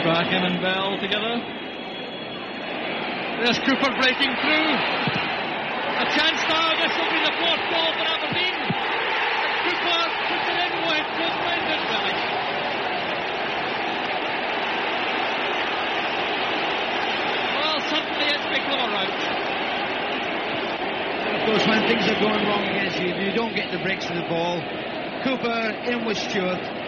Strachan and Bell together. There's Cooper breaking through. A chance now. This will be the fourth goal for Aberdeen. Cooper puts it in with good Brendan Billy. Well, suddenly it's become a rout. Of course, when things are going wrong against you, you don't get the breaks of the ball. Cooper in with Stewart.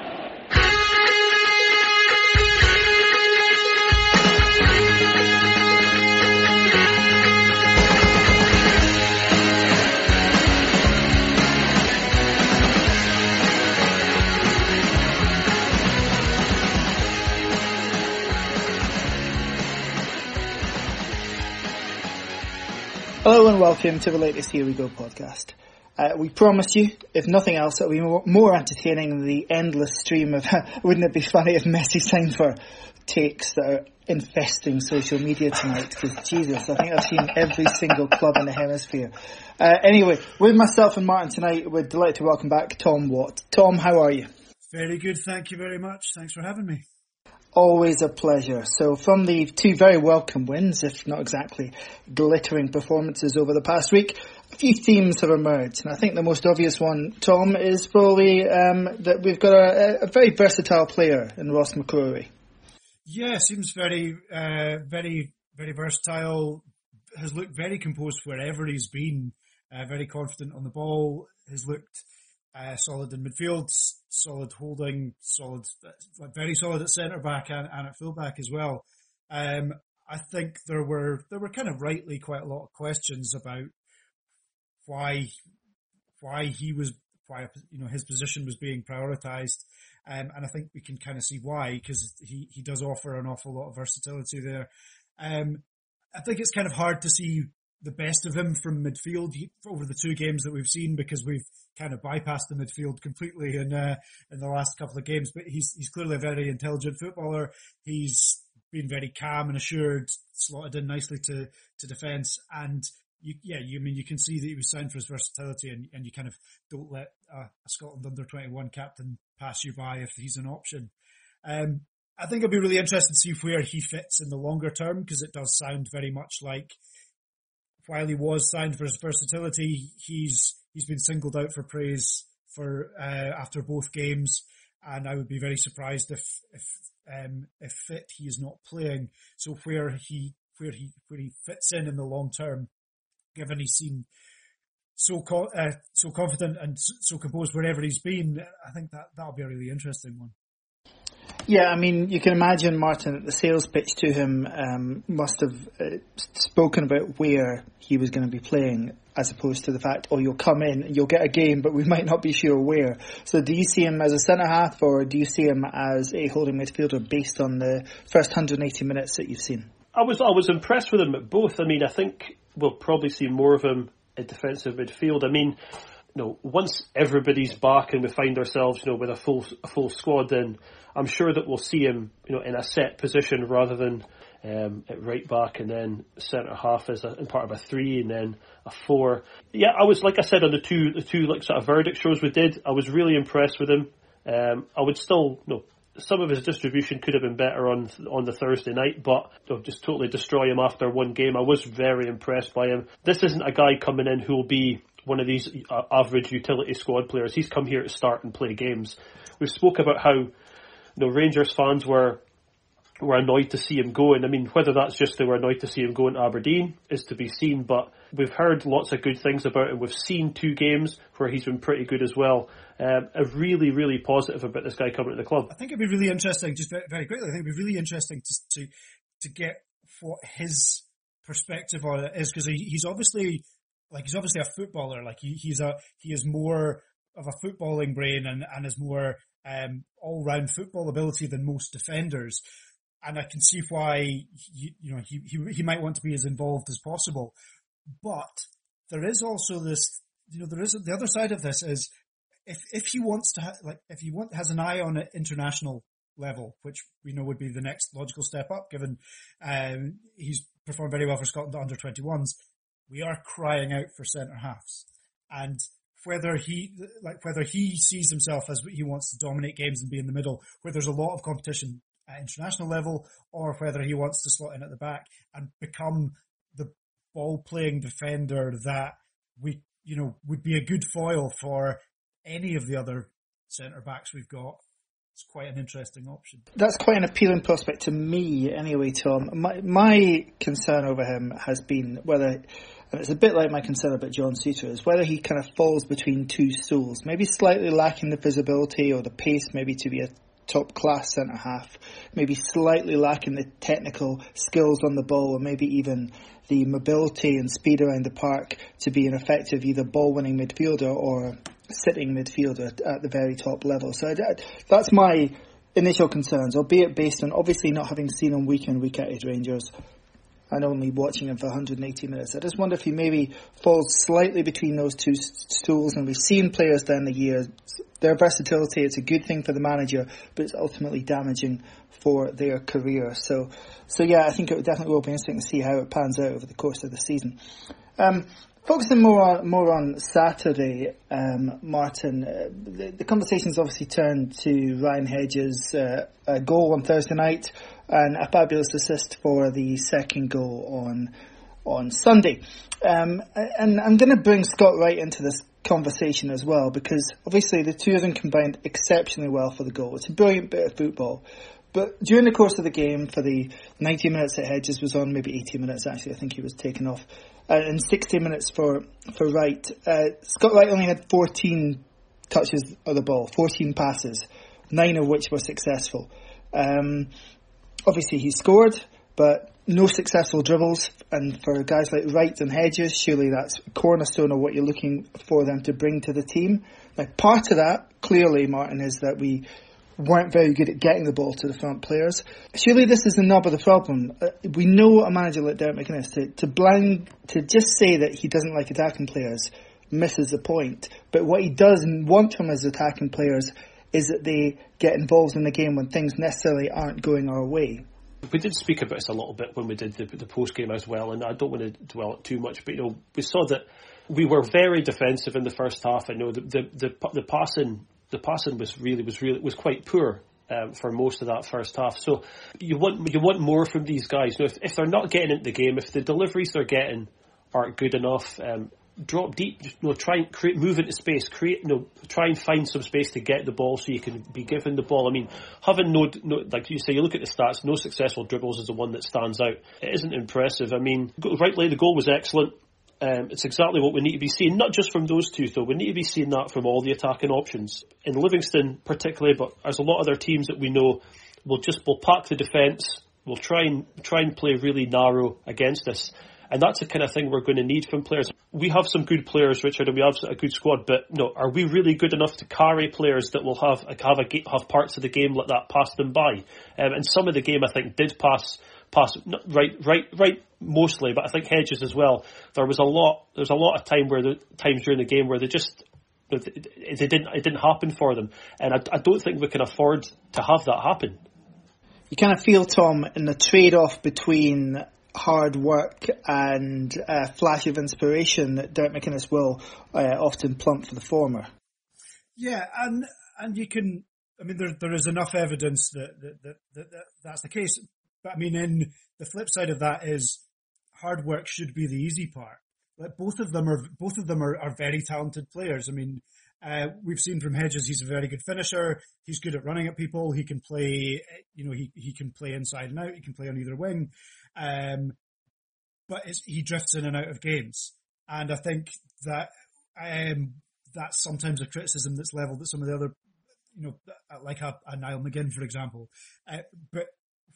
Hello and welcome to the latest Here We Go podcast. Uh, we promised you, if nothing else, we more, more entertaining than the endless stream of, wouldn't it be funny if Messi signed for takes that are infesting social media tonight? Because Jesus, I think I've seen every single club in the hemisphere. Uh, anyway, with myself and Martin tonight, we're delighted to welcome back Thom Watt. Tom, how are you? Very good, thank you very much. Thanks for having me. Always a pleasure. So from the two very welcome wins, if not exactly glittering performances over the past week, a few themes have emerged. And I think the most obvious one, Tom, is probably um, that we've got a, a, very versatile player in Ross McCrorie. Yeah, seems very, uh, very, very versatile. Has looked very composed wherever he's been. Uh, very confident on the ball. Has looked uh, solid in midfield, solid holding, solid, very solid at centre back and, and at full back as well. Um, I think there were there were kind of rightly quite a lot of questions about why why he was why you know his position was being prioritised, um, and I think we can kind of see why because he he does offer an awful lot of versatility there. Um, I think it's kind of hard to see the best of him from midfield over the two games that we've seen because we've kind of bypassed the midfield completely in uh, in the last couple of games. But he's he's clearly a very intelligent footballer. He's been very calm and assured, slotted in nicely to to defence, and you, yeah, you I mean you can see that he was signed for his versatility, and, and you kind of don't let a, a Scotland under twenty one captain pass you by if he's an option. Um, I think it'll be really interesting to see where he fits in the longer term because it does sound very much like while he was signed for his versatility, he's he's been singled out for praise for uh, after both games, and I would be very surprised if if um, if fit he is not playing. So where he where he where he fits in in the long term, given he's seen so co- uh, so confident and so composed wherever he's been, I think that that'll be a really interesting one. Yeah, I mean, you can imagine Martin that the sales pitch to him um, must have uh, spoken about where he was going to be playing, as opposed to the fact, oh, you'll come in, and you'll get a game, but we might not be sure where. So, do you see him as a centre half, or do you see him as a holding midfielder based on the first 180 minutes that you've seen? I was I was impressed with him at both. I mean, I think we'll probably see more of him at defensive midfield. I mean, you know, once everybody's back and we find ourselves, you know, with a full a full squad, then I'm sure that we'll see him, you know, in a set position rather than um, at right back and then centre half as a part of a three and then a four. Yeah, I was like I said on the two the two like sort of verdict shows we did. I was really impressed with him. Um, I would still, you know, some of his distribution could have been better on on the Thursday night, but you know, just totally destroy him after one game. I was very impressed by him. This isn't a guy coming in who will be one of these uh, average utility squad players. He's come here to start and play games. We spoke about how you know Rangers fans were were annoyed to see him go, and I mean whether that's just they were annoyed to see him going into Aberdeen is to be seen. But we've heard lots of good things about him. We've seen two games where he's been pretty good as well. Um, a really, really positive about this guy coming to the club. I think it'd be really interesting, just very, very quickly. I think it'd be really interesting to to to get what his perspective on it is because he, he's obviously like he's obviously a footballer. Like he, he's a he is more of a footballing brain and and is more um, all round football ability than most defenders. And I can see why he, you know he, he he might want to be as involved as possible. But there is also this you know there is the other side of this is if if he wants to ha- like if he want has an eye on an international level, which we know would be the next logical step up, given um, he's performed very well for Scotland under 21s. We are crying out for centre halves, and whether he like whether he sees himself as he wants to dominate games and be in the middle, where there's a lot of competition at international level, or whether he wants to slot in at the back and become the ball playing defender that we you know would be a good foil for any of the other centre backs we've got it's quite an interesting option. That's quite an appealing prospect to me, anyway, Tom. My, my concern over him has been whether, and it's a bit like my concern about John Souttar, is whether he kind of falls between two stools, maybe slightly lacking the visibility or the pace, maybe to be a top class centre half, maybe slightly lacking the technical skills on the ball, or maybe even the mobility and speed around the park to be an effective either ball winning midfielder or sitting midfielder at the very top level. So that's my initial concerns, albeit based on obviously not having seen him week in, week out at Rangers and only watching him for 180 minutes. I just wonder if he maybe falls slightly between those two stools. And we've seen players down the years, their versatility, it's a good thing for the manager, but it's ultimately damaging for their career. So, so yeah, I think it definitely will be interesting to see how it pans out over the course of the season. Um, Focusing more on more on Saturday, um, Martin. Uh, the, the conversation's obviously turned to Ryan Hedges' uh, a goal on Thursday night and a fabulous assist for the second goal on on Sunday. Um, and I'm going to bring Scott Wright into this conversation as well because obviously the two of them combined exceptionally well for the goal. It's a brilliant bit of football. But during the course of the game, for the 90 minutes that Hedges was on, maybe 80 minutes actually, I think he was taken off uh, and 60 minutes for for Wright. Uh, Scott Wright only had 14 touches of the ball, 14 passes, nine of which were successful. Um, obviously, he scored, but no successful dribbles. And for guys like Wright and Hedges, surely that's cornerstone of what you're looking for them to bring to the team. Now, part of that, clearly, Martin, is that we weren't very good at getting the ball to the front players. Surely this is the nub of the problem. Uh, we know a manager like Derek McInnes to, to blind, to just say that he doesn't like attacking players misses the point. But what he does want from his attacking players is that they get involved in the game when things necessarily aren't going our way. We did speak about this a little bit when we did the, the post game as well, and I don't want to dwell too much, but you know we saw that we were very defensive in the first half. I know the the the, the passing the passing was really was really was quite poor um, for most of that first half. So you want you want more from these guys. You know, if, if they're not getting into the game, if the deliveries they're getting aren't good enough, um, drop deep. You know, try and create, move into space. Create, you know, try and find some space to get the ball so you can be given the ball. I mean, having no, no like you say, you look at the stats. No successful dribbles is the one that stands out. It isn't impressive. I mean, rightly the goal was excellent. Um, it's exactly what we need to be seeing, not just from those two, though. We need to be seeing that from all the attacking options. In Livingston, particularly, but there's a lot of other teams that we know will just will pack the defence, We'll try and try and play really narrow against us. And that's the kind of thing we're going to need from players. We have some good players, Richard, and we have a good squad. But no, are we really good enough to carry players that will have have a, have parts of the game let that pass them by? Um, and some of the game, I think, did pass pass right, right, right. Mostly, but I think Hedges as well. There was a lot. There was a lot of time where the times during the game where they just it didn't it didn't happen for them, and I, I don't think we can afford to have that happen. You kind of feel Tom in the trade off between hard work and a flash of inspiration that Derek McInnes will uh, often plump for the former. Yeah, and and you can. I mean, there there is enough evidence that that, that, that, that that's the case. But I mean, in the flip side of that is hard work should be the easy part. Like both of them are both of them are, are very talented players. I mean, uh, we've seen from Hedges he's a very good finisher. He's good at running at people. He can play, you know, he he can play inside and out. He can play on either wing. Um, but he drifts in and out of games, and I think that um, that's sometimes a criticism that's leveled at some of the other, you know, like a, a Niall McGinn, for example. Uh, but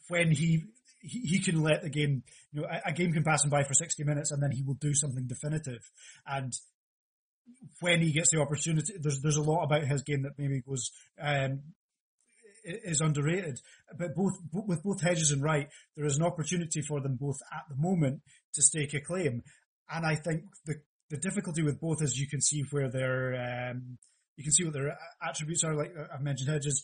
when he, he, can let the game, you know, a, a, game can pass him by for 60 minutes and then he will do something definitive. And when he gets the opportunity, there's, there's a lot about his game that maybe goes, um, is underrated. But both, with both Hedges and Wright, there is an opportunity for them both at the moment to stake a claim. And I think the, the difficulty with both is you can see where their, um, you can see what their attributes are. Like I've mentioned Hedges,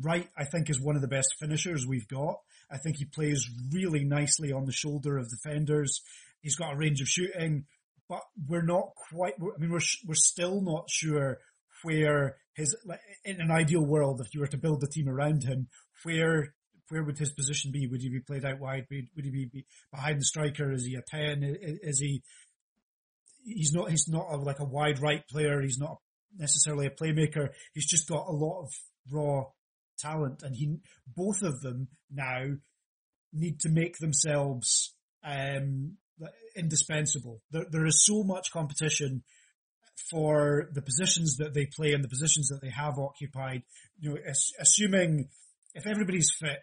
Wright, I think, is one of the best finishers we've got. I think he plays really nicely on the shoulder of defenders. He's got a range of shooting, but we're not quite. I mean, we're we're still not sure where his in an ideal world, if you were to build the team around him, where where would his position be? Would he be played out wide? Would he be behind the striker? Is he a ten? Is he? He's not. He's not a, like a wide right player. He's not necessarily a playmaker. He's just got a lot of raw talent, and he both of them now need to make themselves um, indispensable. There, there is so much competition for the positions that they play and the positions that they have occupied. You know, assuming if everybody's fit,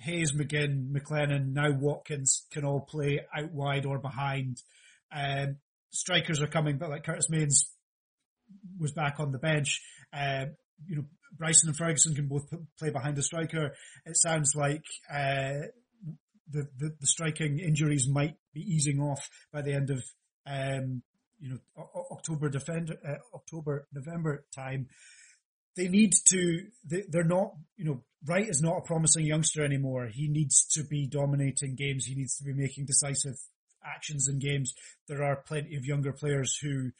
Hayes, McGinn, McLennan, now Watkins can all play out wide or behind. Um, strikers are coming, but like Curtis Mains was back on the bench. Uh, you know, Bryson and Ferguson can both play behind the striker. It sounds like uh, the, the, the striking injuries might be easing off by the end of um, you know October defender uh, October November time. They need to. They, they're not. You know, Wright is not a promising youngster anymore. He needs to be dominating games. He needs to be making decisive actions in games. There are plenty of younger players who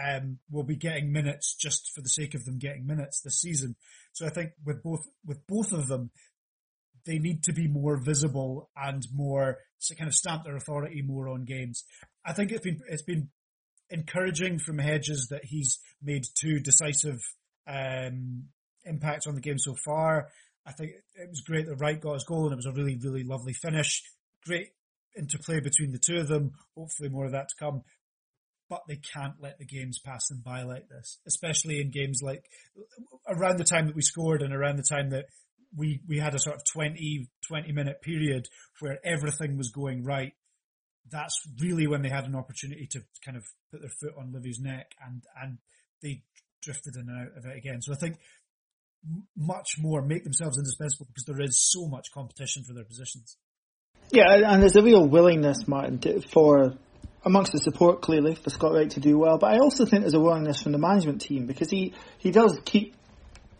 um, will be getting minutes just for the sake of them getting minutes this season. So I think with both with both of them, they need to be more visible and more to kind of stamp their authority more on games. I think it's been it's been encouraging from Hedges that he's made two decisive um, impacts on the game so far. I think it was great that Wright got his goal and it was a really really lovely finish. Great interplay between the two of them. Hopefully more of that to come but they can't let the games pass them by like this, especially in games like around the time that we scored and around the time that we, we had a sort of 20, 20 minute period where everything was going right. That's really when they had an opportunity to kind of put their foot on Livy's neck and, and they drifted in and out of it again. So I think much more make themselves indispensable because there is so much competition for their positions. Yeah, and there's a real willingness, Martin, to, for amongst the support clearly for Scott Wright to do well, but I also think there's a willingness from the management team because he, he does keep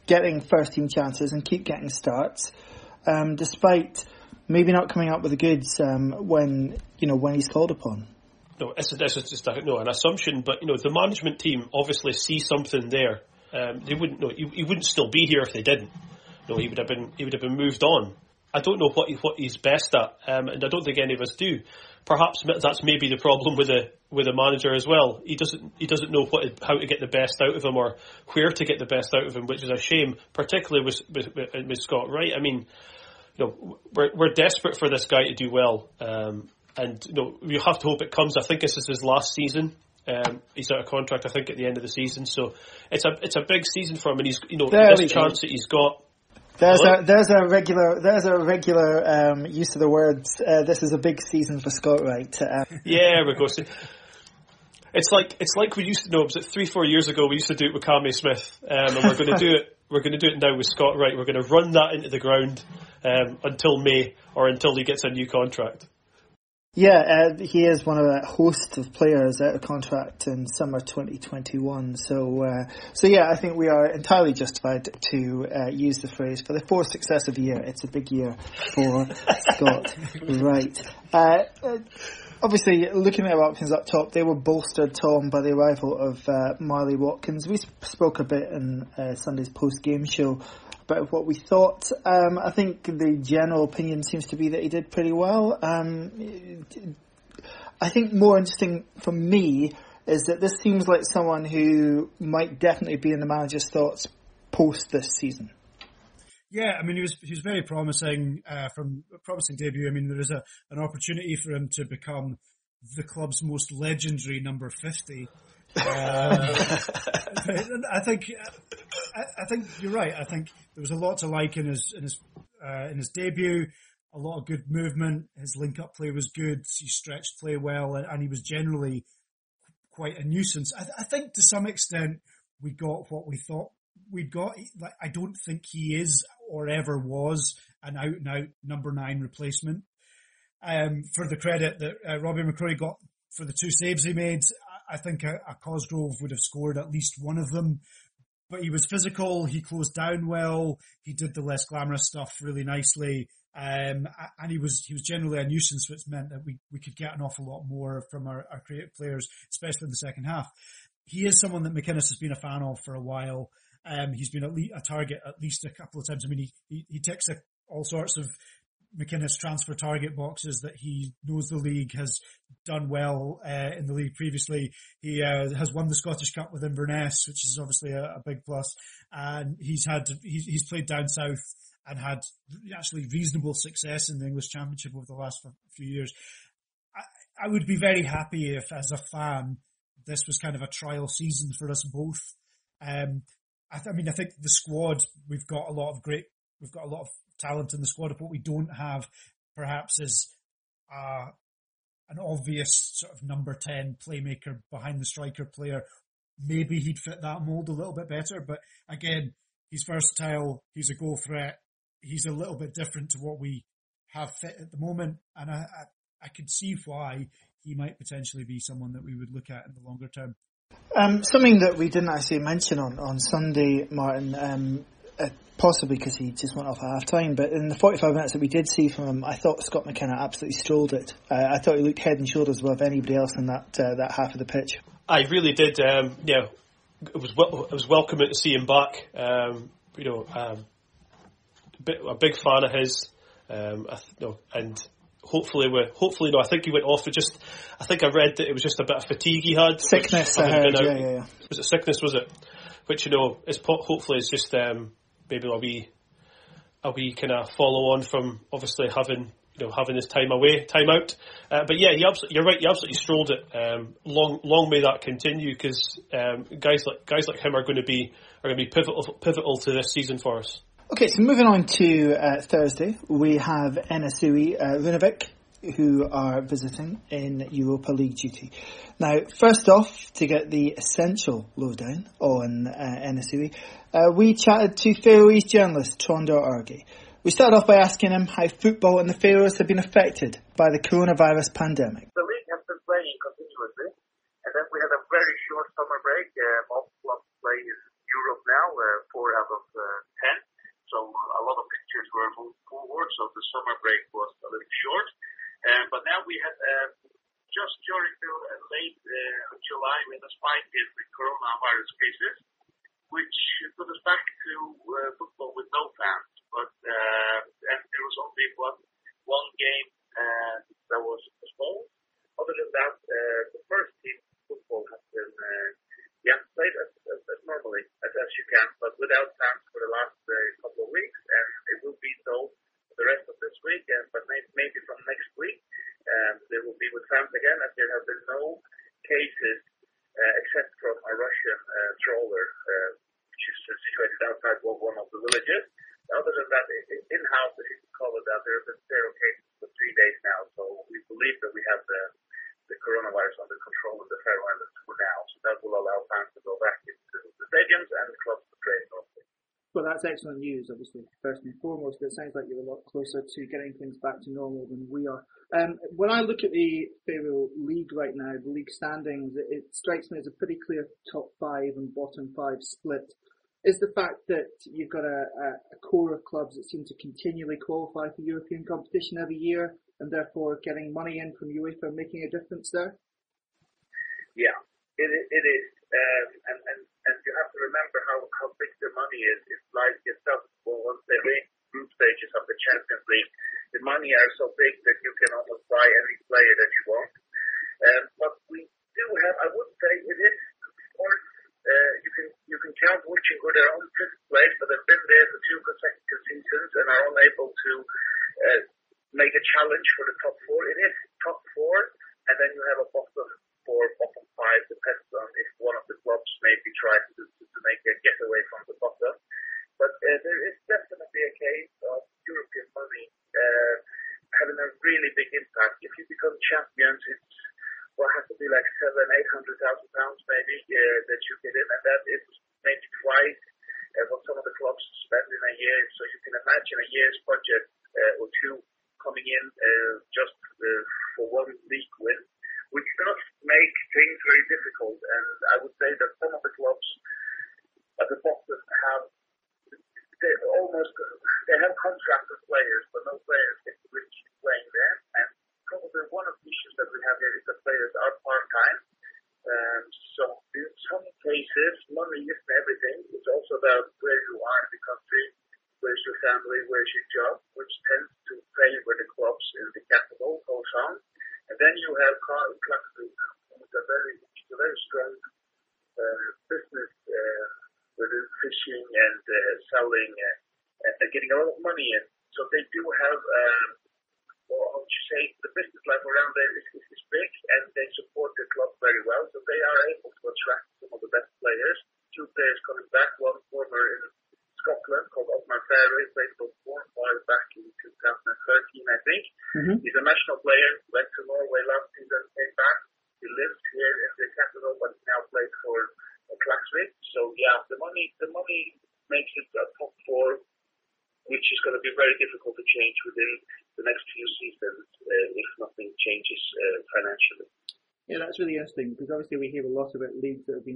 getting first team chances and keep getting starts, um, despite maybe not coming up with the goods um, when you know when he's called upon. No, it's, it's just a, no an assumption, but you know the management team obviously see something there. Um, they wouldn't know he, he, wouldn't still be here if they didn't. No, he would have been he would have been moved on. I don't know what he, what he's best at, um, and I don't think any of us do perhaps that's maybe the problem with a with a manager as well. He doesn't he doesn't know what how to get the best out of him or where to get the best out of him, which is a shame, particularly with with, with Scott Wright. I mean, you know, we're we're desperate for this guy to do well, um, and you know we have to hope it comes. I think this is his last season. Um, he's out of contract, I think, at the end of the season. So it's a it's a big season for him, and he's you know there this chance that he's got there's a there's a regular there's a regular um, use of the words. Uh, this is a big season for Scott Wright. Uh, yeah, we go. It's like it's like we used to know. Was it three four years ago? We used to do it with Cammy Smith, um, and we're going to do it. We're going to do it now with Scott Wright. We're going to run that into the ground um, until May or until he gets a new contract. Yeah, uh, he is one of a host of players out of contract in summer 2021. So, uh, so yeah, I think we are entirely justified to uh, use the phrase for the fourth successive year. It's a big year for Scott Wright. Uh, uh, obviously, looking at our options up top, they were bolstered, Tom, by the arrival of uh, Marley Watkins. We spoke a bit in Sunday's post-game show about what we thought. Um, I think the general opinion seems to be that he did pretty well. Um, I think more interesting for me is that this seems like someone who might definitely be in the manager's thoughts post this season. Yeah, I mean, he was he was very promising uh, from a promising debut. I mean, there is a an opportunity for him to become the club's most legendary number fifty. Uh, I think I, I, think you're right. I think there was a lot to like in his in his uh, in his debut. A lot of good movement. His link up play was good. He stretched play well, and, and he was generally quite a nuisance. I, I, think to some extent we got what we thought we'd got. Like, I don't think he is or ever was an out and out number nine replacement. Um, for the credit that uh, Robbie McCrorie got for the two saves he made, I think a, a Cosgrove would have scored at least one of them, but he was physical. He closed down well. He did the less glamorous stuff really nicely. Um, and he was he was generally a nuisance, which meant that we, we could get an awful lot more from our, our creative players, especially in the second half. He is someone that McInnes has been a fan of for a while. Um, he's been a target at least a couple of times. I mean, he he, he ticks a, all sorts of McInnes transfer target boxes that he knows the league has done well uh, in the league previously. He uh, has won the Scottish Cup with Inverness, which is obviously a, a big plus, and he's had he's, he's, played down south and had actually reasonable success in the English Championship over the last few years. I, I would be very happy if, as a fan, this was kind of a trial season for us both. Um, I, th- I mean, I think the squad we've got a lot of great, we've got a lot of talent in the squad. What we don't have, perhaps, is uh, an obvious sort of number 10 playmaker behind the striker player. Maybe he'd fit that mold a little bit better, but again, he's versatile. He's a goal threat. He's a little bit different to what we have fit at the moment. And I, I, I could see why he might potentially be someone that we would look at in the longer term. Um, something that we didn't actually mention on, on Sunday, Martin, um, uh, possibly because he just went off at half time. But in the 45 minutes that we did see from him, I thought Scott McKenna absolutely strolled it. Uh, I thought he looked head and shoulders above anybody else in that uh, that half of the pitch. I really did. Um, yeah, it was it was welcoming to see him back. Um, you know, um, a, big fan of his. Um, I, you know, and hopefully we hopefully no I think he went off with just I think I read that it was just a bit of fatigue he had sickness I heard, yeah, yeah, yeah, was it sickness was it which you know is hopefully is just um, maybe a wee a wee kind of follow on from obviously having you know having his time away, time out. Uh, but yeah, he you're right. He absolutely strolled it. Um, long long may that continue because um, guys like guys like him are going to be are going to be pivotal pivotal to this season for us. Okay, so moving on to uh, Thursday, we have NSI uh, Runavík who are visiting in Europa League duty. Now, first off, to get the essential lowdown on uh, NSI, uh, we chatted to Faroese journalist Tróndur Arge. We started off by asking him how football in the Faroes have been affected by the coronavirus pandemic. The league has been playing continuously, and then we had a very short summer break. Uh, most clubs play in Europe now, uh, four out of uh, ten. So a lot of pictures were moved forward, so the summer break was a little short. Uh, but now we had uh, just during the uh, late uh, July, we had a spike in coronavirus cases, which put us back to uh, football with no fans. But uh, and there was only one one game that was postponed. Other than that, the first team football has been yeah played as, as, as normally as, as you can, but without fans for the last couple of weeks, and it will be so the rest of this week, but maybe from next week, um, they will be with fans again, as there have been no cases uh, except from a Russian uh, trawler, uh, which is situated outside one of the villages. Other than that, in-house, if you can call it that, there have been zero cases for three days now. So we believe that we have the the coronavirus under control in the Faroe Islands for now. So that will allow fans to go back into the stadiums and clubs to trade normally. Well, that's excellent news, obviously, first and foremost. It sounds like you're a lot closer to getting things back to normal than we are. Um, when I look at the Faroe League right now, the league standings, it, it strikes me as a pretty clear top five and bottom five split. Is the fact that you've got a, a, core of clubs that seem to continually qualify for European competition every year and therefore getting money in from UEFA making a difference there? Yeah, it, it is. Um, and, and, and you have to remember how, how big the money is. It's like yourself, well, once they reach group stages of the Champions League, the money are so big that you can almost buy any player that you want. Um, but we do have, I would say it is, of course, uh, you can you can count Woodching who are on fifth place, but they've been there for two consecutive seasons and are unable to uh, make a challenge for the top four. It is top four, and then you have a bottom four, bottom five, depends on if one of the clubs maybe tries to, to, to make a getaway from the bottom. But uh, there is definitely a case of European money uh, having a really big impact. If you become champions, it's well, has to be like seven, eight hundred thousand pounds maybe uh, that you get in, and that is maybe twice uh, what some of the clubs spend in a year. So you can imagine a year's budget uh, or two coming in uh, just uh, for one league win make things very difficult. And I would say that some of the clubs at the bottom have they almost they have contracted players, but no players get to really keep playing there. And probably one of the issues that we have here is that players are part time. Um, so in some cases, money isn't everything. It's also about where you are in the country, where's your family, where's your job, which tends to favor the clubs in the capital goes on. And then you have clubs with a very, a very strong uh, business uh, within fishing and uh, selling uh, and getting a lot of money in. So they do have, um, well, how would you say, the business life around there is, is, is big and they support the club very well. So they are able to attract some of the best players. Two players coming back, one former in Scotland called Odmar Færø, played for Bournemouth back in 2013, I think. Mm-hmm. He's a national player, went to Norway last season, came back. He lived here in the capital, but now plays for uh, Klaksvik. So yeah, the money, the money makes it a top four, which is going to be very difficult to change within the next few seasons uh, if nothing changes uh, financially. Yeah, that's really interesting because obviously we hear a lot about leagues that have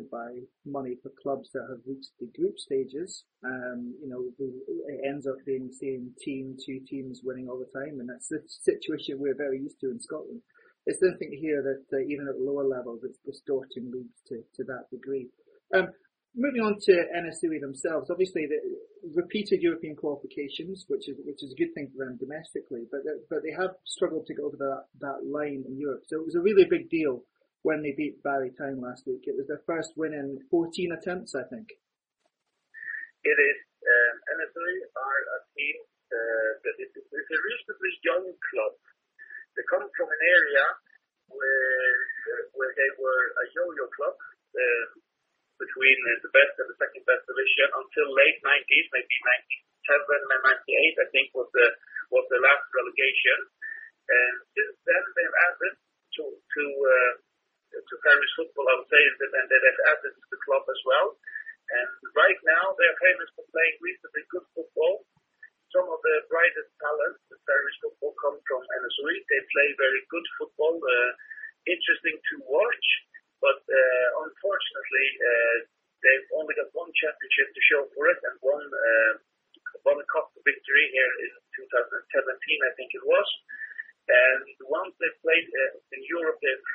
by money for clubs that have reached the group stages. Um, you know, it ends up being the same team, two teams winning all the time, and that's the situation we're very used to in Scotland. It's interesting here that uh, even at lower levels, it's distorting leagues to, to that degree. Um, moving on to NSI themselves, obviously the repeated European qualifications, which is which is a good thing for them domestically, but but they have struggled to get over that that line in Europe. So it was a really big deal when they beat Barry Town last week. It was their first win in 14 attempts, I think. It is. Um, NSI are a team uh, that is it's a reasonably young club. They come from an area where where they were a yo-yo club. Um, between the best and the second best division until late 90s, maybe 97 and 98, I think was the was the last relegation. And since then they've added to to uh, to Faroese football, I would say, and they've added to the club as well. And right now they're famous for playing reasonably good football. Some of the brightest talents in Faroese football come from NSI. They play very good football, uh, interesting to watch. But uh, unfortunately, uh, they've only got one championship to show for it and one uh, one cup victory here in 2017, I think it was. And ones they played uh, in Europe, they've,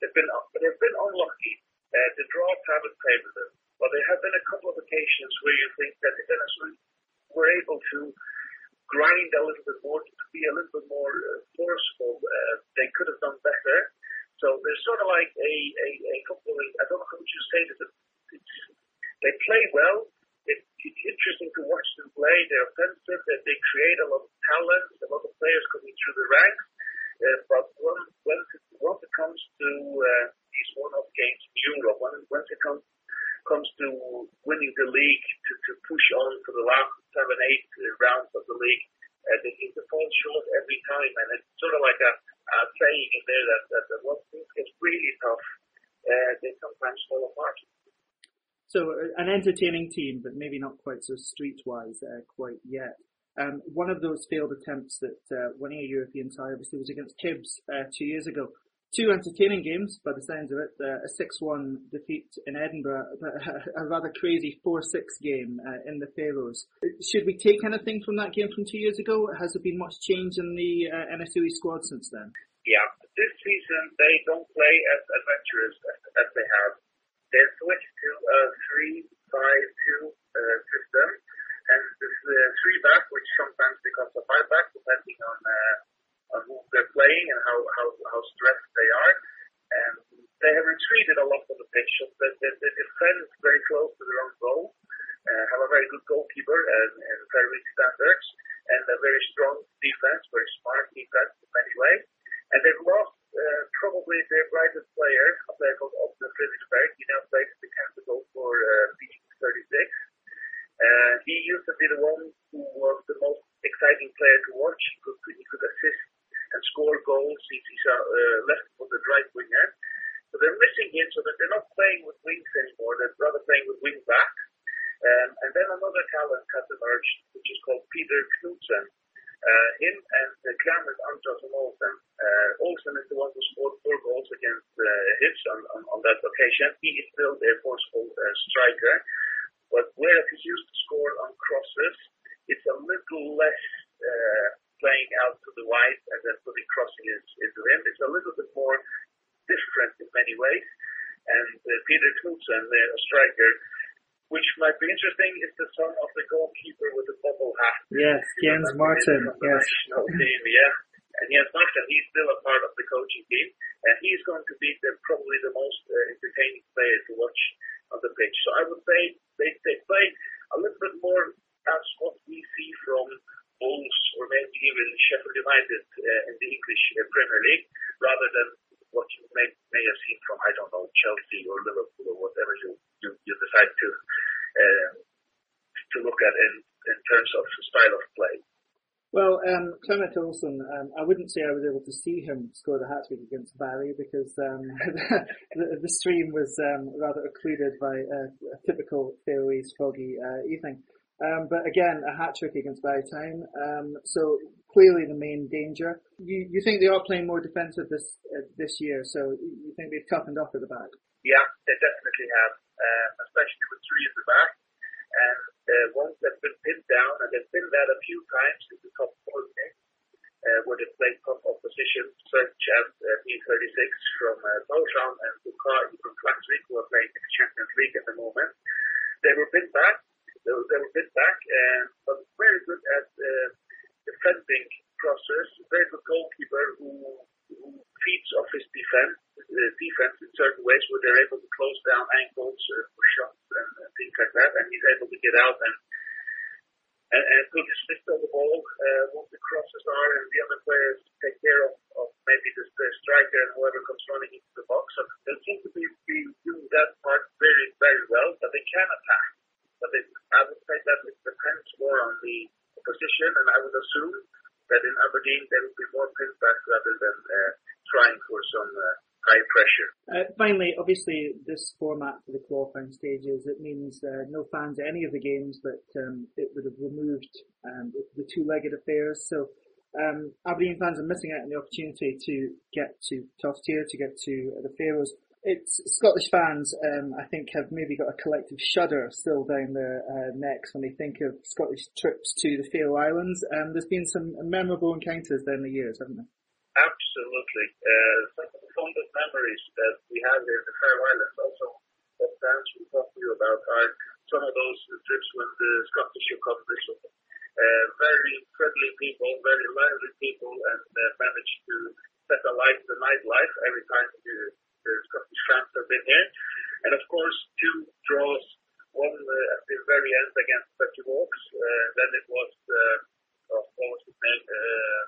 they've been they've been unlucky. Uh, the draws haven't favored them, but there have been a couple of occasions where you think that if NSI were able to grind a little bit more, to be a little bit more uh, forceful, uh, they could have done better. So there's sort of like a, a, a couple of, I don't know how would you say this, they play well. It, it's interesting to watch them play. They're offensive. They, they create a lot of talent. A lot of players coming through the ranks. Uh, but when, it, comes to uh, these one-off games in Europe, when, it comes to winning the league, to, push on for the last seven, eight rounds of the league, uh, they seem to fall short every time. And it's sort of like a, saying in there that, once things get really tough, uh, they sometimes fall apart. So uh, an entertaining team, but maybe not quite so streetwise uh, quite yet. Um, one of those failed attempts at uh, winning a European tie obviously was against Hibs uh, two years ago. Two entertaining games, by the sounds of it. Uh, a 6-1 defeat in Edinburgh, a, a rather crazy 4-6 game uh, in the Faroes. Should we take anything from that game from two years ago? Has there been much change in the uh, NSI squad since then? Yeah, this season they don't play as adventurous as, as they have. They switched to a 3-5-2 uh, system, and this uh, three back, which sometimes becomes a five back, depending on uh, on who they're playing and how, how, how stressed they are. And they have retreated a lot on the pitch. So they, they, they defend very close to their own goal, uh, have a very good goalkeeper and, and very weak standards, and a very strong defense, very smart defense in many ways. And they've lost uh, probably their brightest player, a player called Oscar Fredriksberg. He now plays the capital for uh, B36. Uh, he used to be the one who was the most exciting player to watch. He could, he could assist and score goals. He's, he's a uh, left-footed right winger. So they're missing him, so that they're not playing with wings anymore. They're rather playing with wing backs. Um, and then another talent has emerged, which is called Peter Knudsen. Uh, him and uh, Clement Andros and Olsen. Uh, Olsen is the one who scored four goals against uh, Hibs on, on, on that occasion. He is still their forceful uh, striker. But whereas he used to score on crosses, it's a little less uh, playing out to the wide and then putting crossing is into him. It's a little bit more different in many ways. And uh, Peter Knudsen, the a striker, which might be interesting, is the son of the goalkeeper with the bubble hat. Yes, Jens Martin. Yes. Team, yeah. And Jens Martin, he's still a part of the coaching team, and he's going to be the, probably the most uh, entertaining player to watch on the pitch. So I would say they, they play a little bit more as what we see from Wolves or maybe even Sheffield United uh, in the English uh, Premier League, rather than what you may, may have seen from, I don't know, Chelsea or Liverpool or whatever you, you, you decide to uh, to look at in, in terms of style of play. Well, um, Clement Olsen, um, I wouldn't say I was able to see him score the hat trick against Barry because um, the, the, stream was um, rather occluded by a, typical Faroese foggy uh, evening. Um, but again, a hat trick against Barry Town. Um, so clearly the main danger. You, you think they are playing more defensive this uh, this year? So you think they've toughened up at the back? Yeah, they definitely have, uh, especially with three in the back. And uh, ones that have been pinned down, and they've been that a few times in the top four games, uh, where they played top opposition, such as uh, B36 from uh, Belgium and Bukhari from Klaksvik, who are playing in the Champions League at the moment. They were pinned back, they were, they were pinned back, and but very good at uh, defending process, very good goalkeeper who, who feeds off his defense, uh, defense in certain ways where they're able to close down ankles uh, for shots and, and things like that, and he's able to get out and and, and put his fist on the ball uh, once the crosses are, and the other players take care of, of maybe the, the striker and whoever comes running into the box. So they seem to be, be doing that part very, very well, but they can attack. But they, I would say that it depends more on the position, and I would assume that in Aberdeen they will be more pinned back rather than uh, trying for some uh, high pressure. Uh, finally, obviously, this format for the qualifying stages it means uh, no fans at any of the games, but um, it would have removed um, the two-legged affairs. So. Um, Aberdeen fans are missing out on the opportunity to get to top tier, to get to the Faroes it's Scottish fans, um, I think, have maybe got a collective shudder still down their uh, necks when they think of Scottish trips to the Faroe Islands. Um, there's been some memorable encounters down the years, haven't there? Absolutely. Uh, some of the fondest memories that we have here in the Faroe Islands, also what fans we talk to you about, are some of those trips when the Scottish visited. Uh, very friendly people, very lively people, and uh, managed to set alight the nightlife every time you the Scottish fans have been here. And of course, two draws, one uh, at the very end against Berti Vogts, uh, then it was, uh, oh, what was his name? Uh,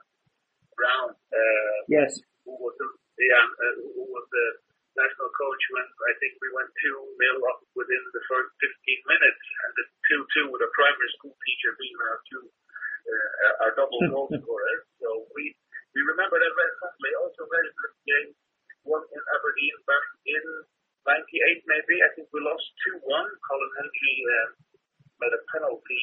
Brown. Uh, yes. Who was, the, yeah, uh, who was the national coach when I think we went 2 0 up within the first 15 minutes, and the 2 2 with a primary school teacher being our two, uh, our double goal scorer. So we, we remember that very fondly. Also, very good game one in Aberdeen back in 98 maybe. I think we lost 2-1. Colin Hendry uh, made a penalty.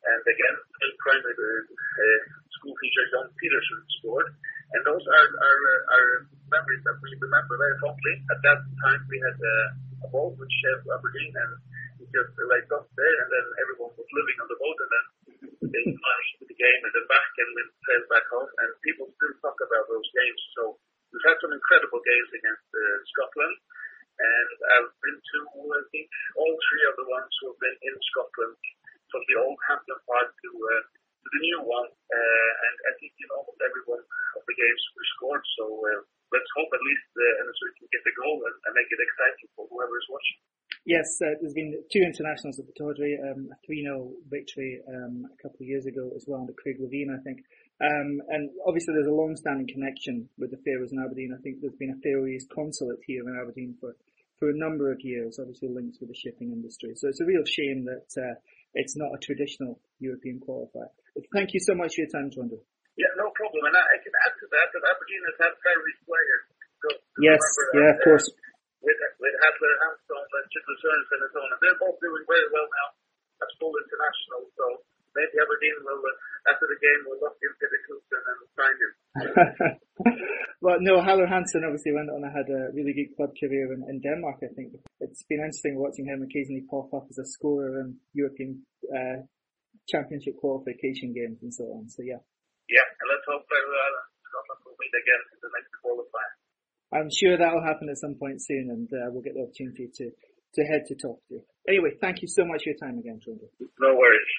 And again, primary uh, school teacher John Petersen scored. And those are, are, are memories that we remember very fondly. At that time, we had uh, a boat which Chef Aberdeen, and we just like got there, and then everyone was living on the boat, and then they managed to the game and then back and then sailed back home. And people still talk about those games. So We've had some incredible games against uh, Scotland, and I've been to, I think, all three of the ones who have been in Scotland, from the old Hampden Park to, uh, to the new one, uh, and I think in almost every one of the games we scored. So uh, let's hope at least uh, NSI can get the goal and, and make it exciting for whoever is watching. Yes, uh, there's been two internationals at the Pittodrie, um, a 3-0 victory um, a couple of years ago as well under Craig Levein, I think. Um, and obviously there's a long-standing connection with the Faroes and Aberdeen. I think there's been a Faroese consulate here in Aberdeen for, for a number of years, obviously linked with the shipping industry. So it's a real shame that uh, it's not a traditional European qualifier. Thank you so much for your time, Tróndur. Yeah, no problem. And I, I, can add to that that Aberdeen has had Faroese players. Yes, yeah, of course. With, with Hallur, Hansson, and Sørensen and so on. And they're both doing very well now as full international. So maybe Aberdeen will, uh, after the game, will look into well, no, Hallur Hansson obviously went on and had a really good club career in, in, Denmark, I think. It's been interesting watching him occasionally pop up as a scorer in European uh, Championship qualification games and so on. So, yeah. Yeah, and let's hope that uh, Scotland will meet again in the next qualifier. I'm sure that will happen at some point soon and uh, we'll get the opportunity to, to head to talk to you. Anyway, thank you so much for your time again, Tróndur. No worries.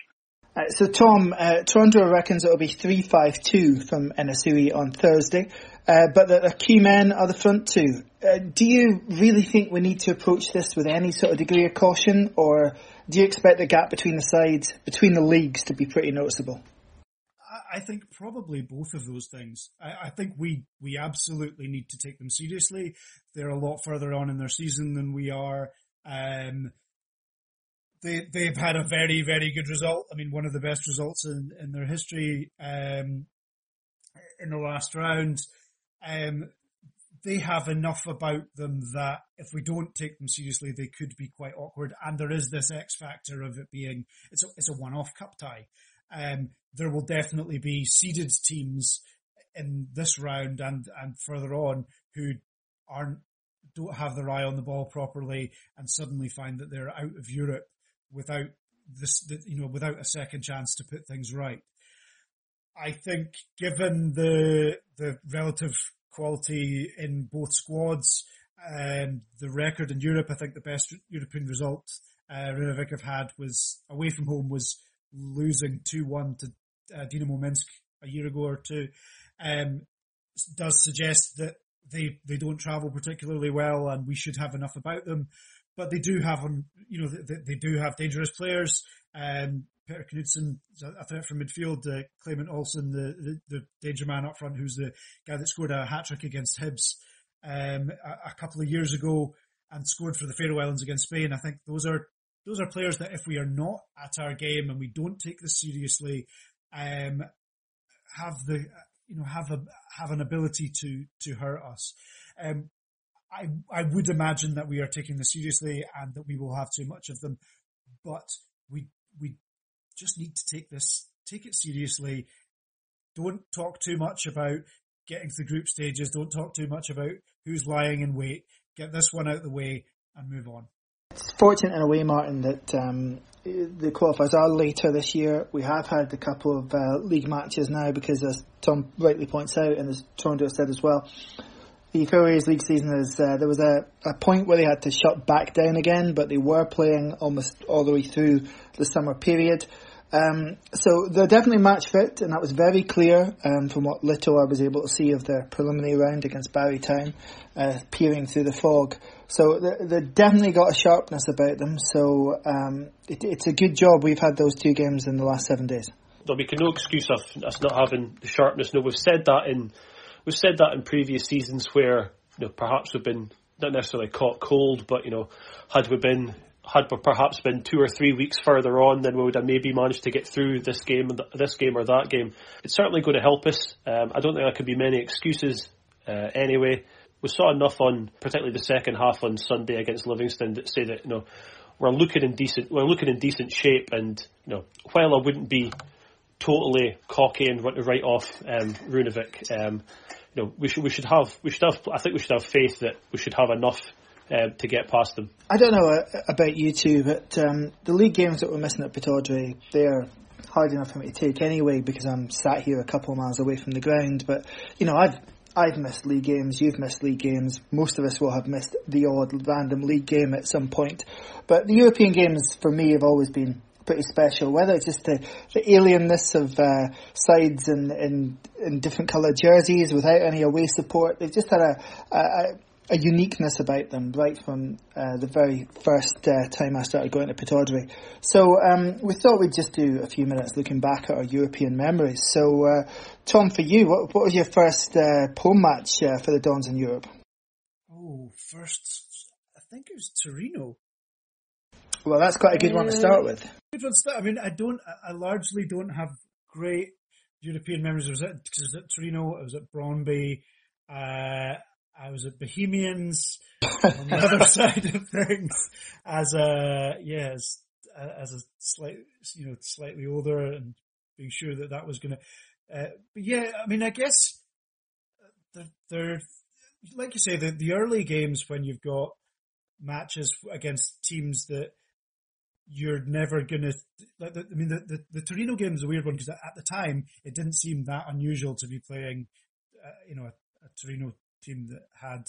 Uh, so Tom, uh, Tróndur reckons it'll be 3-5-2 from NSI on Thursday, uh, but the, the, key men are the front two. Uh, do you really think we need to approach this with any sort of degree of caution, or do you expect the gap between the sides, between the leagues, to be pretty noticeable? I think probably both of those things. I, I, think we, we absolutely need to take them seriously. They're a lot further on in their season than we are. Um, they they've had a very very good result. I mean, one of the best results in in their history um, in the last round. Um, they have enough about them that if we don't take them seriously, they could be quite awkward. And there is this X factor of it being it's a it's a one off cup tie. Um, there will definitely be seeded teams in this round and and further on who aren't don't have their eye on the ball properly and suddenly find that they're out of Europe without this, you know, without a second chance to put things right. I think given the, the relative quality in both squads, and the record in Europe, I think the best European result uh, have had was away from home was losing 2-1 to uh, Dinamo Minsk a year ago or two. Um, does suggest that they, they don't travel particularly well and we should have enough about them but they do have, um, you know, they, they do have dangerous players. Um, Peter Knudsen, a threat from midfield. Uh, Klæmint Olsen, the, the, the danger man up front, who's the guy that scored a hat trick against Hibs um, a, a, couple of years ago and scored for the Faroe Islands against Spain. I think those are those are players that if we are not at our game and we don't take this seriously, um, have the you know have a have an ability to to hurt us. Um, I, I would imagine that we are taking this seriously and that we will have too much of them, but we, we just need to take this, take it seriously. Don't talk too much about getting to the group stages. Don't talk too much about who's lying in wait. Get this one out of the way and move on. It's fortunate in a way, Martin, that um, the qualifiers are later this year. We have had a couple of uh, league matches now because, as Thom rightly points out, and as Tróndur said as well, the Faroese League season is uh, there was a, a point where they had to shut back down again, but they were playing almost all the way through the summer period. Um, so they're definitely match fit, and that was very clear um, from what little I was able to see of the preliminary round against Barry Town, uh, peering through the fog. So they definitely got a sharpness about them. So um, it, it's a good job we've had those two games in the last seven days. There'll be no excuse of us not having the sharpness. No, we've said that in we've said that in previous seasons where you know perhaps we've been not necessarily caught cold, but you know had we been had perhaps been two or three weeks further on, then we would have maybe managed to get through this game, this game or that game. It's certainly going to help us. Um, I don't think there could be many excuses uh, anyway. We saw enough on, particularly the second half on Sunday against Livingston, that say that you know we're looking in decent, we're looking in decent shape, and you know while I wouldn't be totally cocky and want to write off um, Runavik. Um, you know, we should we should have we should have I think we should have faith that we should have enough uh, to get past them. I don't know uh, about you two, but um, the league games that we're missing at Pittodrie, they're hard enough for me to take anyway because I'm sat here a couple of miles away from the ground. But you know, I've I've missed league games, you've missed league games, most of us will have missed the odd random league game at some point. But the European games for me have always been pretty special. Whether it's just the, the alienness of uh, sides in, in, in different coloured jerseys without any away support, they've just had a, a, a uniqueness about them right from uh, the very first uh, time I started going to Pittodrie. So um, we thought we'd just do a few minutes looking back at our European memories. So uh, Thom, for you, what, what was your first uh, home match uh, for the Dons in Europe? Oh, first, I think it was Torino. Well, that's quite a good one to start with. Good one to start. I mean, I don't. I largely don't have great European memories. I was at, I was at Torino. I was at Brøndby. Uh, I was at Bohemians on the other side of things as a yeah as, as a slight you know slightly older and being sure that that was going to. Uh, but yeah, I mean, I guess they're, they're like you say, the, the early games when you've got matches against teams that you're never gonna. Like the, I mean, the, the, the Torino game is a weird one because at the time it didn't seem that unusual to be playing, uh, you know, a, a, Torino team that had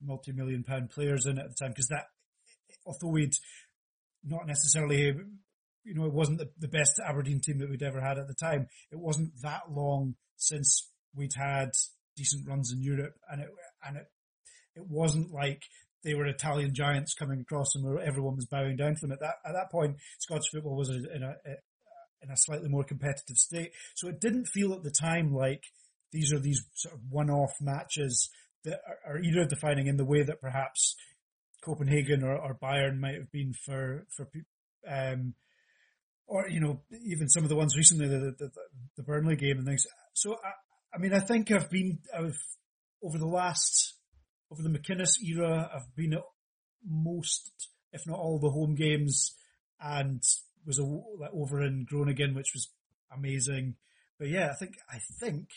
multi-million pound players in at the time because that, although we'd not necessarily, you know, it wasn't the, the best Aberdeen team that we'd ever had at the time. It wasn't that long since we'd had decent runs in Europe, and it and it it wasn't like they were Italian giants coming across and everyone was bowing down to them. At that at that point, Scottish football was in a in a slightly more competitive state, so it didn't feel at the time like these are these sort of one-off matches that are, era defining in the way that perhaps Copenhagen or, or Bayern might have been for for um, or you know even some of the ones recently the the, the Burnley game and things. So I, I mean I think I've been I've over the last over the McInnes era I've been at most if not all the home games and was a, like over in Groningen which was amazing. But yeah, I think I think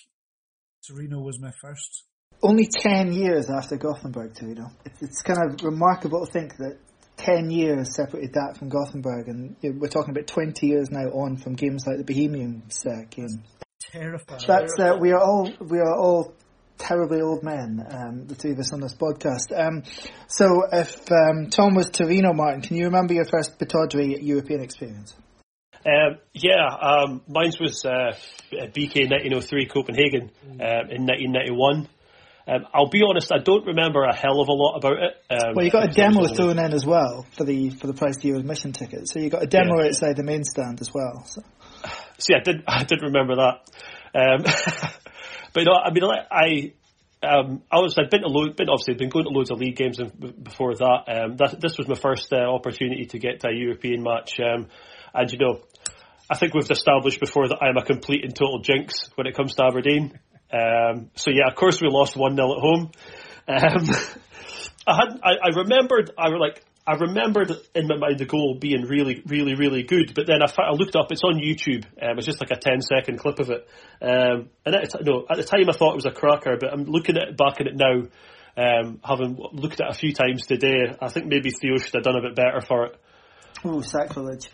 Torino was my first only 10 years after Gothenburg, Torino. It's, it's kind of remarkable to think that 10 years separated that from Gothenburg, and you know, we're talking about 20 years now on from games like the Bohemians uh, game. Terrifying. That's, uh, we are all, we are all terribly old men, um, the two of us on this podcast. Um, so if um, Thom was Torino, Martin, can you remember your first Pittodrie European experience? Um, yeah, um, mine was uh, BK 1903 Copenhagen um, in 1991. Um, I'll be honest, I don't remember a hell of a lot about it. Um, well, you got a demo thrown in as well for the for the price of your admission ticket. So you got a demo yeah. outside the main stand as well. So. See, I did I did remember that. Um, but you know, I mean, I um, I was I'd been to lo- been obviously been going to loads of league games before that. Um, that this was my first uh, opportunity to get to a European match, um, and you know, I think we've established before that I'm a complete and total jinx when it comes to Aberdeen. Um, so yeah, of course we lost one 0 at home. Um, I had, I, I remembered, I were like, I remembered in my mind the goal being really, really, really good, but then I, I looked up, it's on YouTube, um, it's just like a 10 second clip of it. Um, and at, no, at the time I thought it was a cracker, but I'm looking at back at it now, um, having looked at it a few times today, I think maybe Theo should have done a bit better for it. Oh, sacrilege.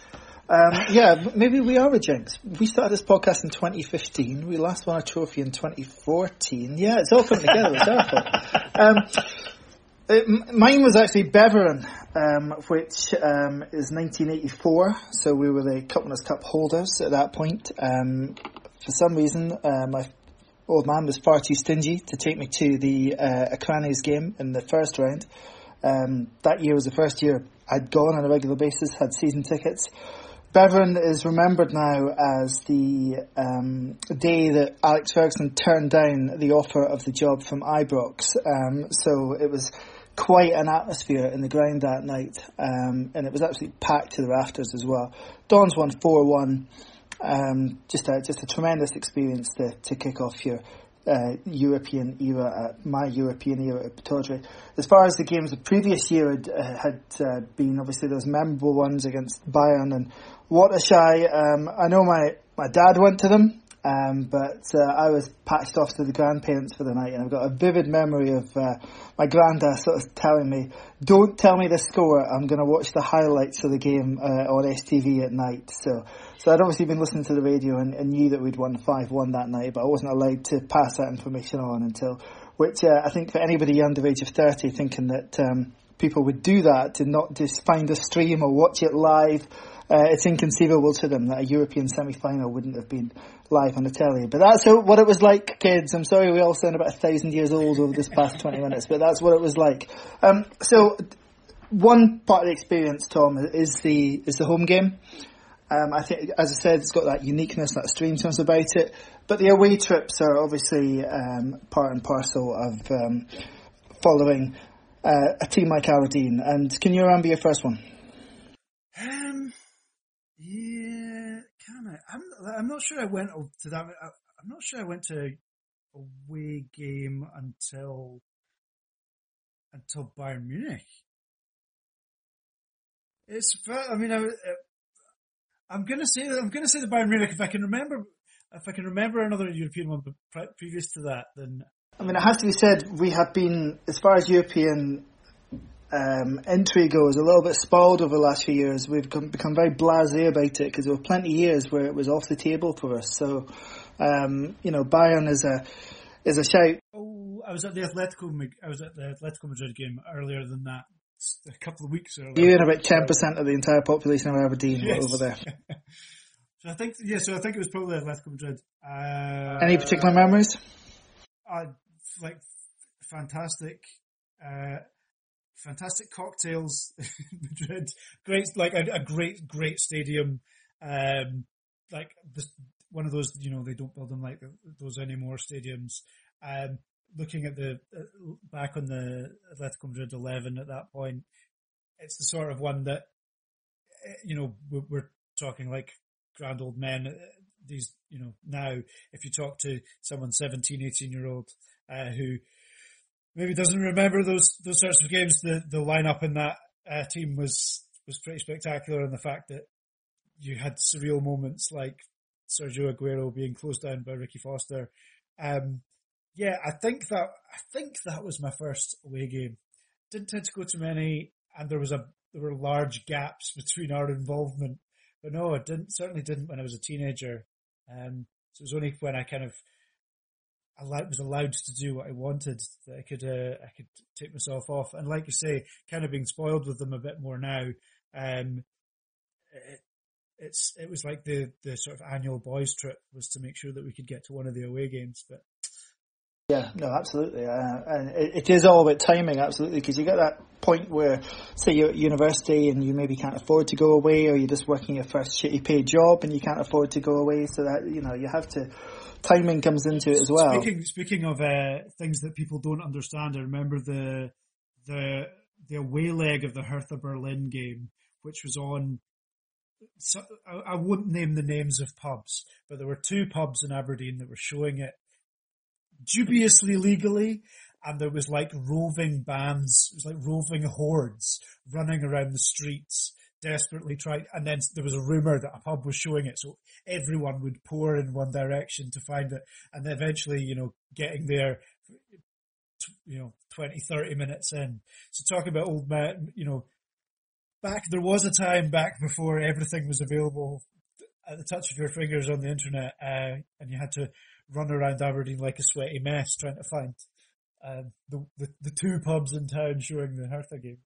Um, yeah, maybe we are a jinx. We started this podcast in 2015. We last won a trophy in 2014. Yeah, it's all coming together. It's fault. Um, it, mine was actually Beveren, um, which um, is 1984. So we were the Cup Winners' Cup holders at that point. Um, for some reason, uh, my old man was far too stingy to take me to the uh, Akranes game in the first round. Um, that year was the first year I'd gone on a regular basis, had season tickets. Beveren is remembered now as the um, day that Alex Ferguson turned down the offer of the job from Ibrox. Um, so it was quite an atmosphere in the ground that night, um, and it was absolutely packed to the rafters as well. Dons won four one. Um, just a just a tremendous experience to to kick off your uh, European era, uh, my European era at Pittodrie. As far as the games the previous year had, uh, had uh, been, obviously those memorable ones against Bayern and Waterschei. Um, I know my, my dad went to them, um, but uh, I was patched off to the grandparents for the night, and I've got a vivid memory of uh, my granddad sort of telling me, "Don't tell me the score. I'm going to watch the highlights of the game uh, on STV at night." So, so I'd obviously been listening to the radio and, and knew that we'd won five one that night, but I wasn't allowed to pass that information on until, which uh, I think for anybody under the age of thirty, thinking that um, people would do that to not just find a stream or watch it live uh, it's inconceivable to them that a European semi-final wouldn't have been live on the telly. But that's what it was like, kids. I'm sorry we all sound about a thousand years old over this past 20 minutes, but that's what it was like. Um, so one part of the experience, Thom, is the is the home game. Um, I think, as I said, it's got that uniqueness, that strangeness about it. But the away trips are obviously um, part and parcel of um, following uh, a team like Aberdeen. And can you remember your first one? Yeah, kind of. I'm I'm not sure I went to that. I'm not sure I went to a away game until until Bayern Munich. It's. I mean, I, uh, I'm gonna say I'm gonna say the Bayern Munich if I can remember if I can remember another European one previous to that. Then I mean, it has to be said, we have been, as far as European um, goes, a little bit spoiled over the last few years. We've become, become very blasé about it because there were plenty of years where it was off the table for us. So, um, you know, Bayern is a is a shout. Oh, I was at the Atletico. I was at the Atletico Madrid game earlier than that, a couple of weeks earlier. You and about ten percent of the entire population of Aberdeen yes. over there. so I think, yeah, so I think it was probably Atletico Madrid. Uh, Any particular memories? Uh, like fantastic. Uh, fantastic cocktails Madrid. Great, like a, a, great, great stadium. Um, like the, one of those, you know, they don't build them like those anymore stadiums. Um, looking at the uh, back on the Atletico Madrid eleven at that point, it's the sort of one that eh, you know we're, we're talking like grand old men. Uh, these, you know, now if you talk to someone 17, 18 year old uh, who maybe doesn't remember those those sorts of games, the the lineup in that uh, team was was pretty spectacular, and the fact that you had surreal moments like Sergio Aguero being closed down by Ricky Foster. Um, yeah, I think that I think that was my first away game. Didn't tend to go to many, and there was a there were large gaps between our involvement. But no, it didn't certainly didn't when I was a teenager. Um, so it was only when I kind of allowed, was allowed to do what I wanted that I could uh, I could take myself off. And like you say, kind of being spoiled with them a bit more now. Um, it, it's it was like the the sort of annual boys trip was to make sure that we could get to one of the away games, but. Yeah, no, absolutely, uh, and it, it is all about timing, absolutely, because you get that point where, say, you're at university and you maybe can't afford to go away, or you're just working your first shitty paid job and you can't afford to go away, so that you know you have to timing comes into it as well. Speaking speaking of uh, things that people don't understand, I remember the the the away leg of the Hertha Berlin game, which was on. So, I, I wouldn't name the names of pubs, but there were two pubs in Aberdeen that were showing it dubiously legally, and there was like roving bands, it was like roving hordes running around the streets desperately trying, and then there was a rumor that a pub was showing it, so everyone would pour in one direction to find it, and eventually, you know, getting there, you know, 20, 30 minutes in. So talking about old man, you know, back, there was a time back before everything was available at the touch of your fingers on the internet, uh, and you had to run around Aberdeen like a sweaty mess trying to find um, the, the, the two pubs in town showing the Hertha game.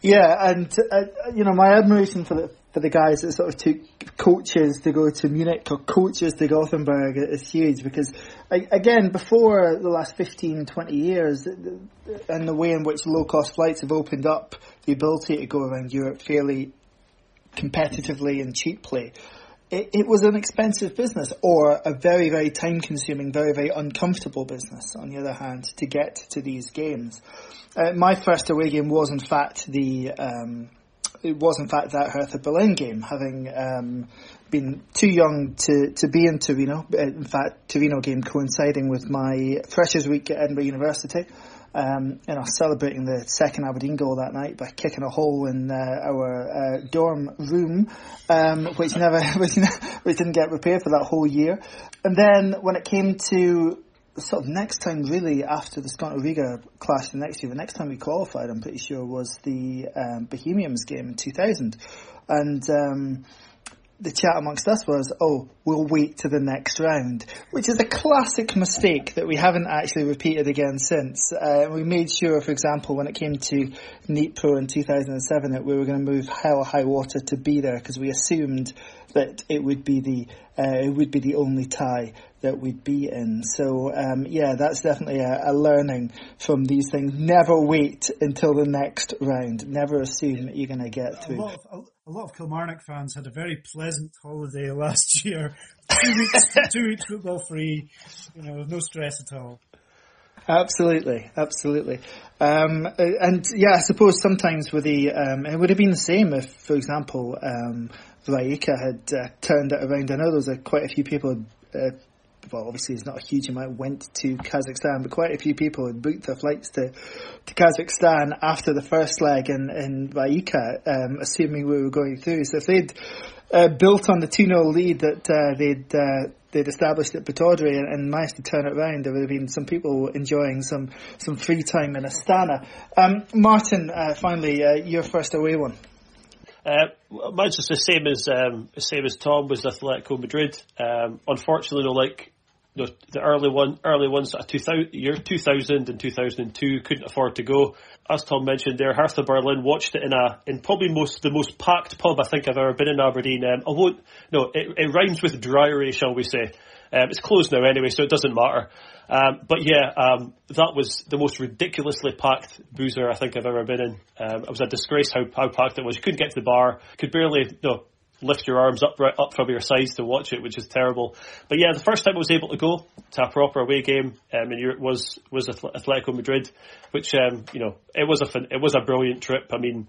Yeah, and uh, you know my admiration for the for the guys that sort of took coaches to go to Munich or coaches to Gothenburg is huge because again before the last 15, 20 years and the way in which low cost flights have opened up the ability to go around Europe fairly competitively and cheaply. It, it was an expensive business or a very, very time consuming, very, very uncomfortable business on the other hand to get to these games. Uh, my first away game was in fact the um, it was in fact that Hertha Berlin game, having um, been too young to, to be in Torino. Uh, in fact, Torino game coinciding with my Freshers Week at Edinburgh University. Um, and I was celebrating the second Aberdeen goal that night by kicking a hole in uh, our uh, dorm room, um, which never, which, which didn't get repaired for that whole year. And then when it came to sort of next time really after the Skonto Riga clash the next year, the next time we qualified, I'm pretty sure, was the um, Bohemians game in 2000. And um, the chat amongst us was, oh, we'll wait to the next round, which is a classic mistake that we haven't actually repeated again since. Uh, we made sure, for example, when it came to Dnipro in 2007, that we were going to move hell high water to be there because we assumed that it would be the uh, it would be the only tie that we'd be in. So um, yeah, that's definitely a, a, learning from these things. Never wait until the next round. Never assume that you're going to get through. A lot, of, Kilmarnock fans had a very pleasant holiday last year. Two weeks, two weeks football free. You know, no stress at all. Absolutely, absolutely. Um, and yeah, I suppose sometimes with the, um, it would have been the same if, for example, um, Rijeka had uh, turned it around. I know there was quite a few people uh, well, obviously it's not a huge amount went to Kazakhstan, but quite a few people had booked their flights to, to Kazakhstan after the first leg in, in Rijeka, um, assuming we were going through. So if they'd uh, built on the 2 0 lead that uh, they'd uh, they'd established at Pittodrie and, and, managed to turn it around, there would have been some people enjoying some, some free time in Astana. Um, Martin, uh, finally, uh, your first away one. Uh, mine's just the same as um, same as Thom was Atletico Madrid. Um, unfortunately, you know, like you know, the early one, early ones, 2000, year 2000 and 2002 couldn't afford to go. As Tom mentioned there, Hertha Berlin watched it in a in probably most the most packed pub I think I've ever been in Aberdeen. Um, I won't, no, it, it rhymes with dryry, shall we say? Um, it's closed now anyway, so it doesn't matter. Um, but yeah, um, that was the most ridiculously packed boozer I think I've ever been in. Um, it was a disgrace how, how packed it was. You couldn't get to the bar, could barely, lift your arms up up from your sides to watch it, which is terrible. But yeah, the first time I was able to go to a proper away game um, in Europe was was Atletico Madrid, which um, you know it was a it was a brilliant trip. I mean,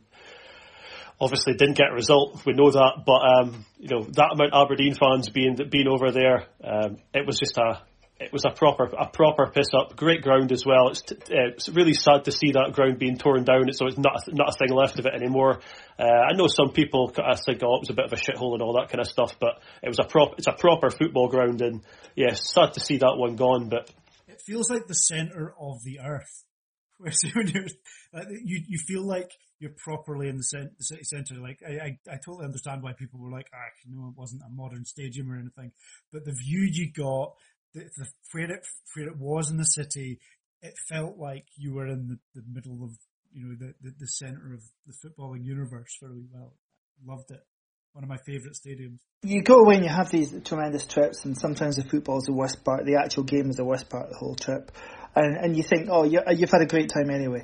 obviously didn't get a result, we know that, but um, you know that amount of Aberdeen fans being being over there, um, it was just a it was a proper a proper piss up. Great ground as well. It's, uh, it's really sad to see that ground being torn down. So it's not not a thing left of it anymore. Uh, I know some people kind of think, oh, it was a bit of a shithole and all that kind of stuff, but it was a prop. It's a proper football ground, and yeah, sad to see that one gone. But it feels like the center of the earth. Where you you feel like you're properly in the, center, the city centre. Like I, I, I totally understand why people were like, ah, know, it wasn't a modern stadium or anything, but the view you got the, the, where it where it was in the city, it felt like you were in the, the middle of you know the, the, the center of the footballing universe very well. Loved it. One of my favourite stadiums. You go away and you have these tremendous trips, and sometimes the football is the worst part. The actual game is the worst part of the whole trip, and and you think, oh, you, you've had a great time anyway,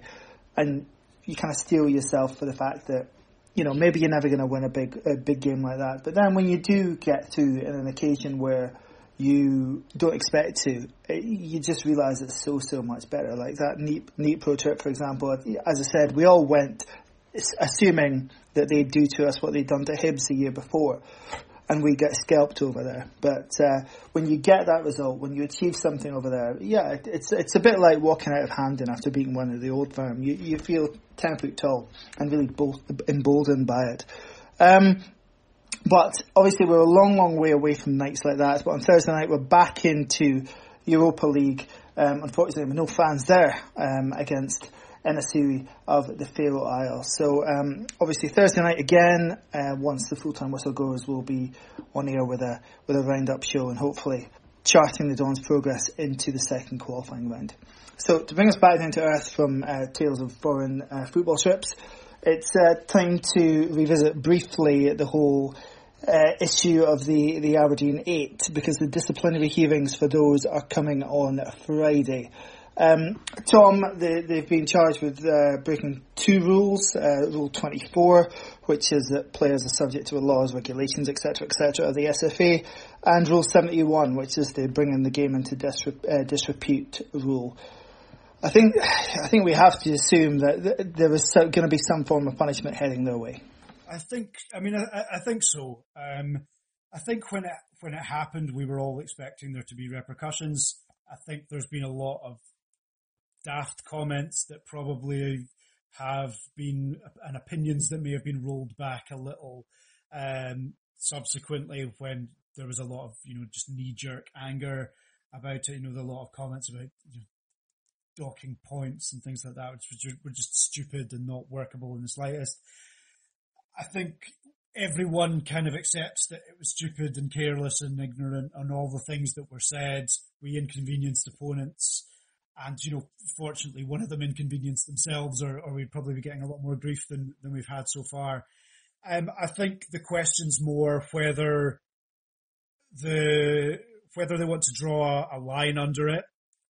and you kind of steel yourself for the fact that you know maybe you're never going to win a big a big game like that. But then when you do get to an occasion where you don't expect to, eh, you just realise it's so, so much better. Like that neat, Dnipro trip, for example, as I said, we all went assuming that they'd do to us what they'd done to Hibs the year before. And we get scalped over there. But uh, when you get that result, when you achieve something over there, yeah, it's it's a bit like walking out of Hampden after beating one of the old firm. You you feel ten foot tall and really emboldened by it. Um, but obviously, we're a long, long way away from nights like that. But on Thursday night, we're back into Europa League. Um, unfortunately, with no fans there um, against Enesiri of the Faroe Isles. So um, obviously Thursday night again. Uh, once the full time whistle goes, we'll be on air with a with a roundup show and hopefully charting the Dons' progress into the second qualifying round. So to bring us back down to earth from uh, Tales of Foreign uh, Football Trips, it's uh, time to revisit briefly the whole uh, issue of the, the Aberdeen 8 because the disciplinary hearings for those are coming on Friday. Um, Thom, they, have been charged with uh, breaking two rules. Uh, Rule 24, which is that players are subject to the laws, regulations, etc., etc., of the SFA, and Rule 71, which is the bringing the game into uh, disrepute rule. I think I think we have to assume that there is going to be some form of punishment heading their way. I think. I mean, I, I think so. Um, I think when it when it happened, we were all expecting there to be repercussions. I think there's been a lot of daft comments that probably have been and opinions that may have been rolled back a little um, subsequently when there was a lot of you know just knee jerk anger about it. You know, there were a lot of comments about you know, docking points and things like that, which were just stupid and not workable in the slightest. I think everyone kind of accepts that it was stupid and careless and ignorant and all the things that were said. We inconvenienced opponents. And, you know, fortunately one of them inconvenienced themselves or, or we'd probably be getting a lot more grief than, than we've had so far. Um, I think the question's more whether the, whether they want to draw a line under it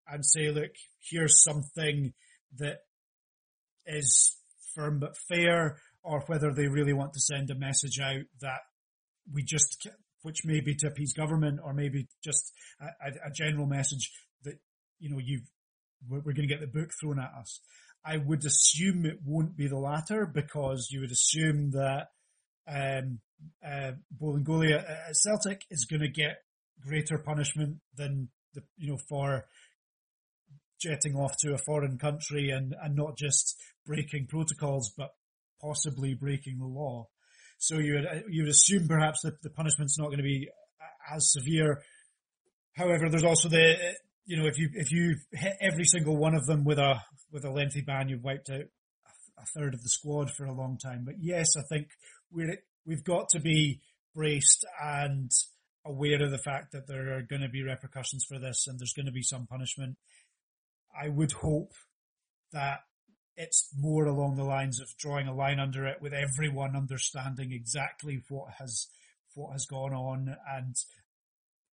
and say, look, here's something that is firm but fair, or whether they really want to send a message out that we just, which may be to appease government, or maybe just a, a general message that you know you we're, we're going to get the book thrown at us. I would assume it won't be the latter because you would assume that um, uh, Bolingoli at Celtic is going to get greater punishment than the you know for jetting off to a foreign country and, and not just breaking protocols, but possibly breaking the law. So you would you would assume perhaps that the punishment's not going to be as severe. However, there's also the you know if you if you hit every single one of them with a with a lengthy ban, you've wiped out a third of the squad for a long time. But yes, I think we're we've got to be braced and aware of the fact that there are going to be repercussions for this and there's going to be some punishment. I would hope that it's more along the lines of drawing a line under it with everyone understanding exactly what has what has gone on and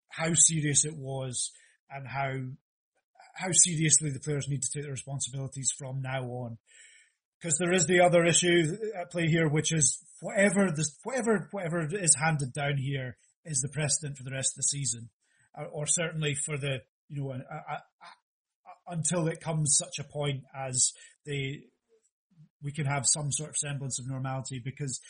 how serious it was and how how seriously the players need to take their responsibilities from now on. Because there is the other issue at play here, which is whatever this, whatever whatever is handed down here is the precedent for the rest of the season, or, or certainly for the you know a, a, a, until it comes such a point as the we can have some sort of semblance of normality. Because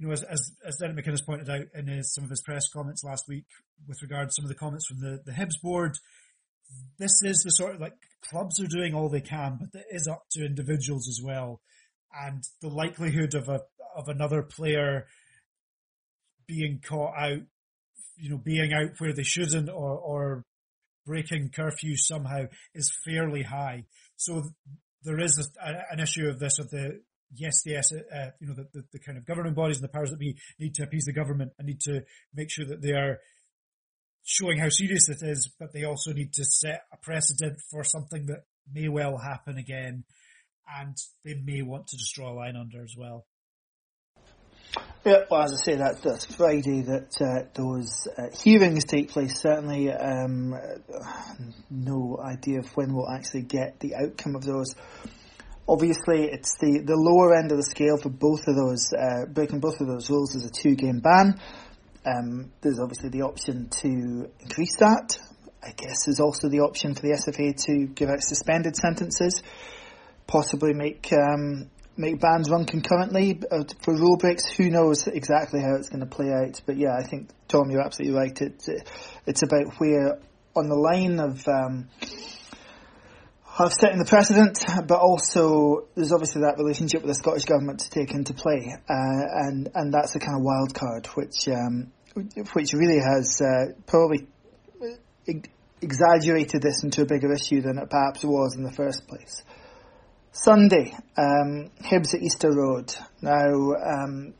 you know, as as, as Derek McInnes pointed out in his, some of his press comments last week with regard to some of the comments from the the Hibs board, this is the sort of like clubs are doing all they can, but it is up to individuals as well. And the likelihood of a of another player being caught out, you know, being out where they shouldn't or, or breaking curfew somehow is fairly high. So there is a, an issue of this of the yes, yes, uh, you know, the, the, the, kind of governing bodies and the powers that be need to appease the government and need to make sure that they are showing how serious it is, but they also need to set a precedent for something that may well happen again, and they may want to draw a line under as well. Yeah, well, as I say, that, that's Friday that uh, those uh, hearings take place. Certainly, um, no idea of when we'll actually get the outcome of those. Obviously, it's the, the lower end of the scale for both of those. Uh, breaking both of those rules is a two game ban. Um, there's obviously the option to increase that. I guess there's also the option for the SFA to give out suspended sentences, possibly make um, make bans run concurrently uh, for rule breaks. Who knows exactly how it's going to play out? But yeah, I think Thom, you're absolutely right. It, it's about where on the line of um, of setting the precedent, but also there's obviously that relationship with the Scottish government to take into play, uh, and and that's a kind of wild card which um, which really has uh, probably exaggerated this into a bigger issue than it perhaps was in the first place. Sunday, um, Hibs at Easter Road. Now, um,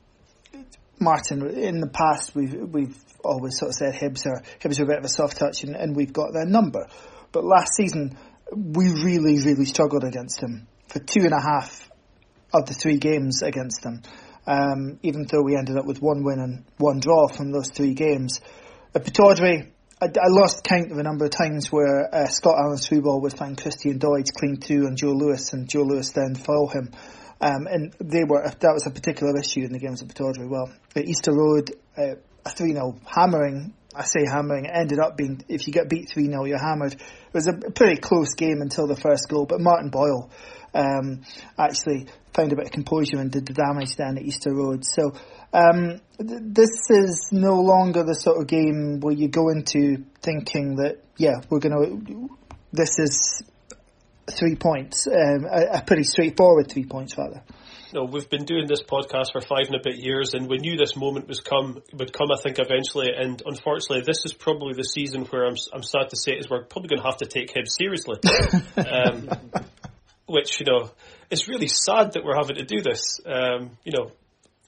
Martin, in the past we've we've always sort of said Hibs are Hibs are a bit of a soft touch, and, and we've got their number. But last season we really, really struggled against them for two and a half of the three games against them. Um, even though we ended up with one win and one draw from those three games. At Pittodrie, I, I lost count of a number of times where uh, Scott Allan's through ball would find Christian Doidge clean two on Joe Lewis, and Joe Lewis then foul him. Um, and they were that was a particular issue in the games at Pittodrie. Well, at Easter Road, uh, a 3 0 hammering I say hammering. It ended up being if you get beat three 0 you're hammered. It was a pretty close game until the first goal, but Martin Boyle um, actually found a bit of composure and did the damage then at Easter Road. So um, th- this is no longer the sort of game where you go into thinking that yeah we're going to this is three points, um, a, a pretty straightforward three points rather no, we've been doing this podcast for five and a bit years, and we knew this moment was come would come. I think eventually, and unfortunately, this is probably the season where I'm I'm sad to say is we're probably going to have to take him seriously. um, which you know, it's really sad that we're having to do this. Um, you know,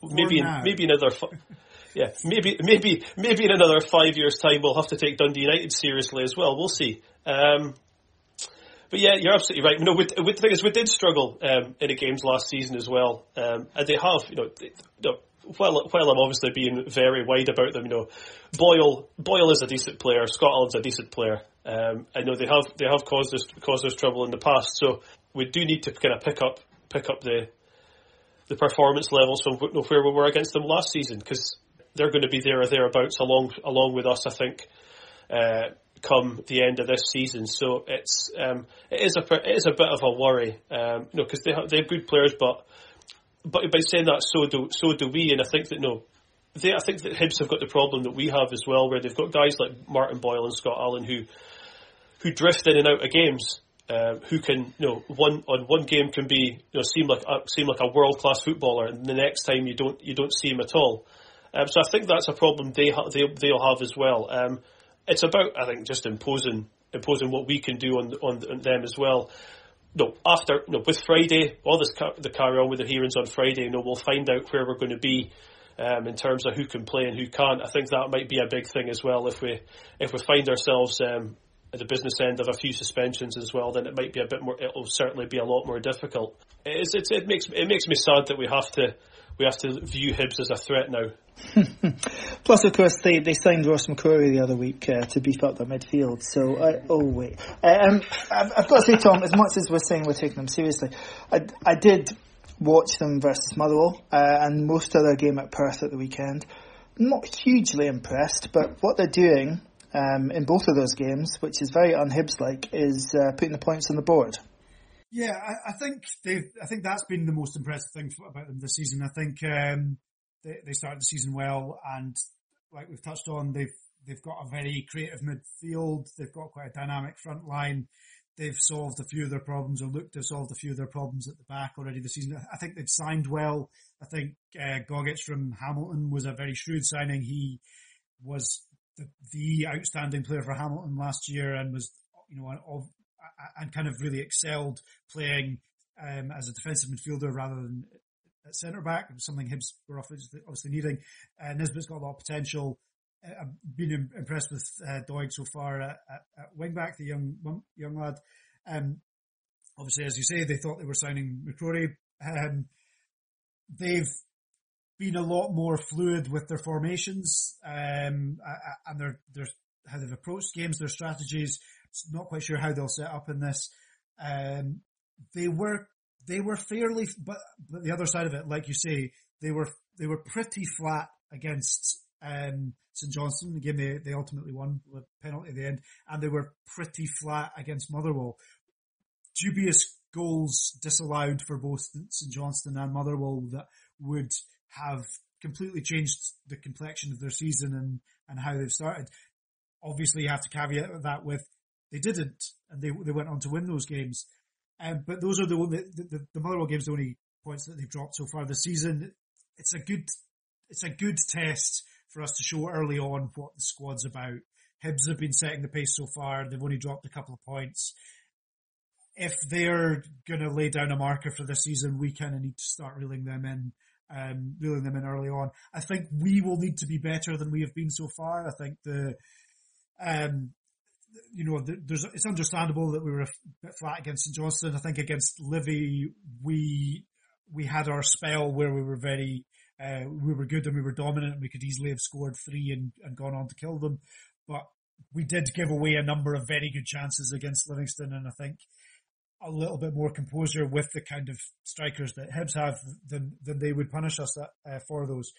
maybe in, maybe another. yeah, maybe maybe maybe in another five years' time we'll have to take Dundee United seriously as well. We'll see. Um, but yeah, you're absolutely right. You know, we, we, the thing is, we did struggle um, in the games last season as well, um, and they have. You know, they, you know, while while I'm obviously being very wide about them, you know, Boyle Boyle is a decent player. Scotland's a decent player. Um, I know they have they have caused us caused us trouble in the past, so we do need to kind of pick up pick up the the performance levels from where we were against them last season because they're going to be there or thereabouts along along with us. I think. Uh, come the end of this season. So it's um, it is a it is a bit of a worry, um, you know, because they have, they have good players, but but by saying that, so do so do we. And I think that no, they I think that Hibs have got the problem that we have as well, where they've got guys like Martin Boyle and Scott Allan who who drift in and out of games. um, who can, you know, one on one game can be, you know, seem like a, seem like a world class footballer, and the next time you don't you don't see him at all. Um, so I think that's a problem they ha- they they'll have as well. Um, it's about I think just imposing imposing what we can do on on, on them as well. No, after no with Friday, all this ca- the carry on with the hearings on Friday. You know, we'll find out where we're going to be um, in terms of who can play and who can't. I think that might be a big thing as well. If we if we find ourselves um, at the business end of a few suspensions as well, then it might be a bit more. It'll certainly be a lot more difficult. It's, it's, it makes it makes me sad that we have to we have to view Hibs as a threat now. Plus, of course, they, they signed Ross McCrorie the other week uh, to beef up their midfield. So, I, oh wait, um, I've, I've, got to say, Thom, as much as we're saying we're taking them seriously, I, I did watch them versus Motherwell uh, and most of their game at Perth at the weekend. Not hugely impressed, but what they're doing um, in both of those games, which is very unhibs like, is uh, putting the points on the board. Yeah, I, I think they. I think that's been the most impressive thing about them this season. I think um, they, they started the season well, and like we've touched on, they've they've got a very creative midfield. They've got quite a dynamic front line. They've solved a few of their problems, or looked to have solved a few of their problems at the back already this season. I think they've signed well. I think uh, from Hamilton was a very shrewd signing. He was the, the outstanding player for Hamilton last year, and was you know and kind of really excelled playing um, as a defensive midfielder rather than at centre back, something Hibs were obviously needing. Uh, Nisbet's got a lot of potential. Uh, I've been impressed with uh, Doig so far at, at, at wing back, the young young lad. Um, obviously, as you say, they thought they were signing McCrorie. Um, they've been a lot more fluid with their formations um, and their, their how they've approached games, their strategies. Not quite sure how they'll set up in this. Um, they were they were fairly, but but the other side of it, like you say, they were they were pretty flat against um, St Johnstone. The game they, they ultimately won with penalty at the end, and they were pretty flat against Motherwell. Dubious goals disallowed for both St Johnstone and Motherwell that would have completely changed the complexion of their season and, and how they've started. Obviously, you have to caveat that with they didn't, and they they went on to win those games. Um, but those are the, the, the, the Motherwell games, the only points that they've dropped so far this season. It's a good, it's a good test for us to show early on what the squad's about. Hibs have been setting the pace so far. They've only dropped a couple of points. If they're going to lay down a marker for this season, we kind of need to start reeling them in, um, reeling them in early on. I think we will need to be better than we have been so far. I think the, um, you know, there's it's understandable that we were a bit flat against St Johnstone. I think against Livy, we we had our spell where we were very uh, we were good and we were dominant. and We could easily have scored three and, and gone on to kill them, but we did give away a number of very good chances against Livingston, and I think a little bit more composure with the kind of strikers that Hibs have than than they would punish us at, uh, for those.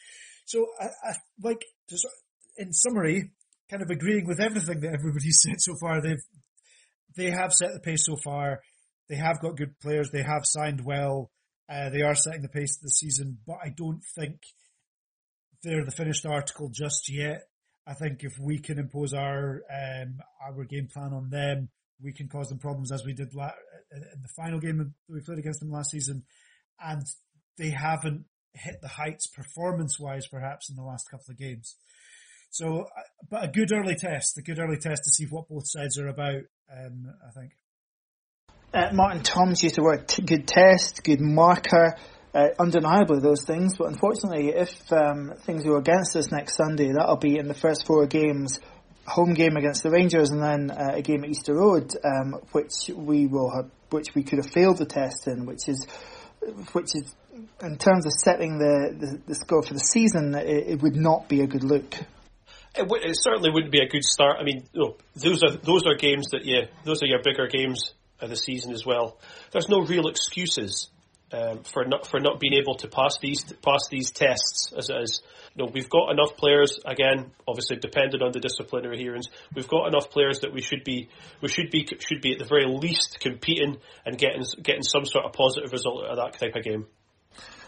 So I, I like in summary, kind of agreeing with everything that everybody's said so far. They've they have set the pace so far. They have got good players. They have signed well. Uh, they are setting the pace of the season, but I don't think they're the finished article just yet. I think if we can impose our um, our game plan on them, we can cause them problems as we did la- in the final game that we played against them last season. And they haven't hit the heights performance wise, perhaps in the last couple of games. So, but a good early test, a good early test to see what both sides are about. Um, I think. Uh, Martin Thom's used the word t- good test, good marker. Uh, undeniably those things, but unfortunately, if um, things go against us next Sunday, that'll be in the first four games home game against the Rangers and then uh, a game at Easter Road, um, which we will have, which we could have failed the test in, which is, which is, in terms of setting the, the, the score for the season, it, it, would not be a good look. It, w- it certainly wouldn't be a good start. I mean, those are those are games that yeah, those are your bigger games of the season as well. There's no real excuses um, for not for not being able to pass these pass these tests as as you know we've got enough players again obviously dependent on the disciplinary hearings we've got enough players that we should be we should be should be at the very least competing and getting getting some sort of positive result out of that type of game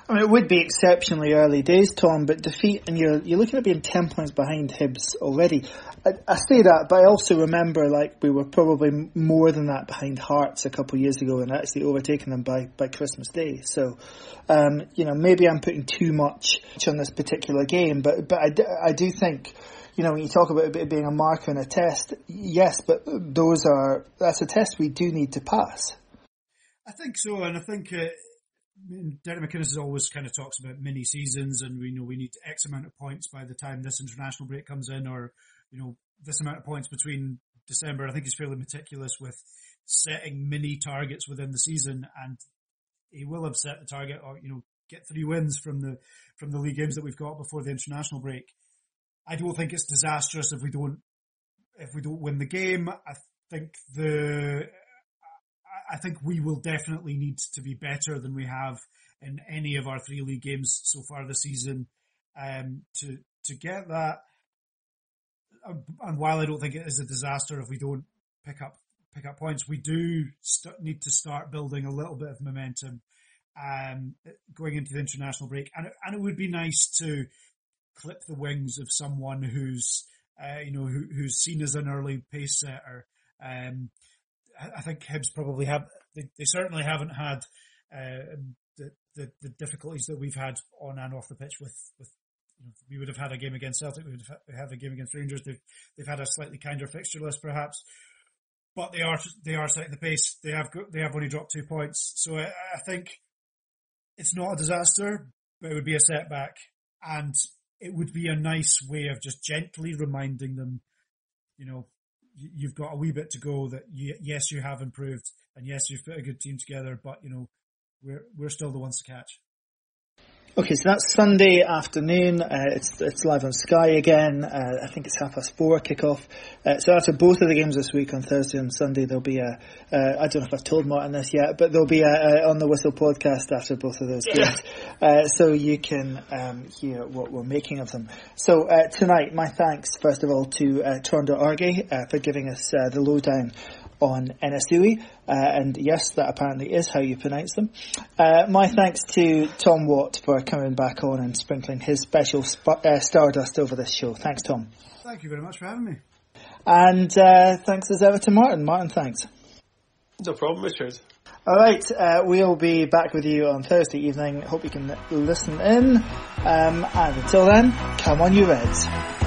I mean, it would be exceptionally early days, Thom, but defeat, and you're you're looking at being ten points behind Hibs already. I, I say that, but I also remember like we were probably more than that behind Hearts a couple of years ago, and actually overtaken them by by Christmas Day. So, um, you know, maybe I'm putting too much on this particular game, but but I, I do think. You know, when you talk about it being a marker and a test, yes, but those are, that's a test we do need to pass. I think so, and I think uh, Derek McInnes always kind of talks about mini seasons, and we know we need X amount of points by the time this international break comes in, or you know this amount of points between December. I think he's fairly meticulous with setting mini targets within the season, and he will have set the target, or you know, get three wins from the from the league games that we've got before the international break. I don't think it's disastrous if we don't if we don't win the game. I think the I think we will definitely need to be better than we have in any of our three league games so far this season um, to to get that. And while I don't think it is a disaster if we don't pick up pick up points, we do st- need to start building a little bit of momentum um, going into the international break. And and it would be nice to clip the wings of someone who's uh, you know who, who's seen as an early pace setter. Um, I think Hibs probably have. They, they certainly haven't had uh, the, the, the difficulties that we've had on and off the pitch with with. You know, we would have had a game against Celtic. We would have had a game against Rangers. They've they've had a slightly kinder fixture list, perhaps, but they are they are setting the pace. They have got, they have only dropped two points, so I, I think it's not a disaster, but it would be a setback, and it would be a nice way of just gently reminding them, you know, you've got a wee bit to go. That you, yes, you have improved, and yes, you've put a good team together, but you know we're we're still the ones to catch. Okay, so that's Sunday afternoon. Uh, it's it's live on Sky again. Uh, I think it's half past four kickoff. Uh, so after both of the games this week on Thursday and Sunday, there'll be a. Uh, I don't know if I've told Martin this yet, but there'll be a, a on the whistle podcast after both of those games, uh, so you can um, hear what we're making of them. So uh, tonight, my thanks first of all to uh, Tróndur Arge for giving us the lowdown on Enesui, uh, and yes, that apparently is how you pronounce them. Uh, my thanks to Thom Watt for coming back on and sprinkling his special sp- uh, stardust over this show. Thanks, Thom. Thank you very much for having me. And uh, thanks as ever to Martin. Martin, thanks. No problem, Richard. All right, uh, we'll be back with you on Thursday evening. Hope you can listen in. Um, and until then, come on, you Reds.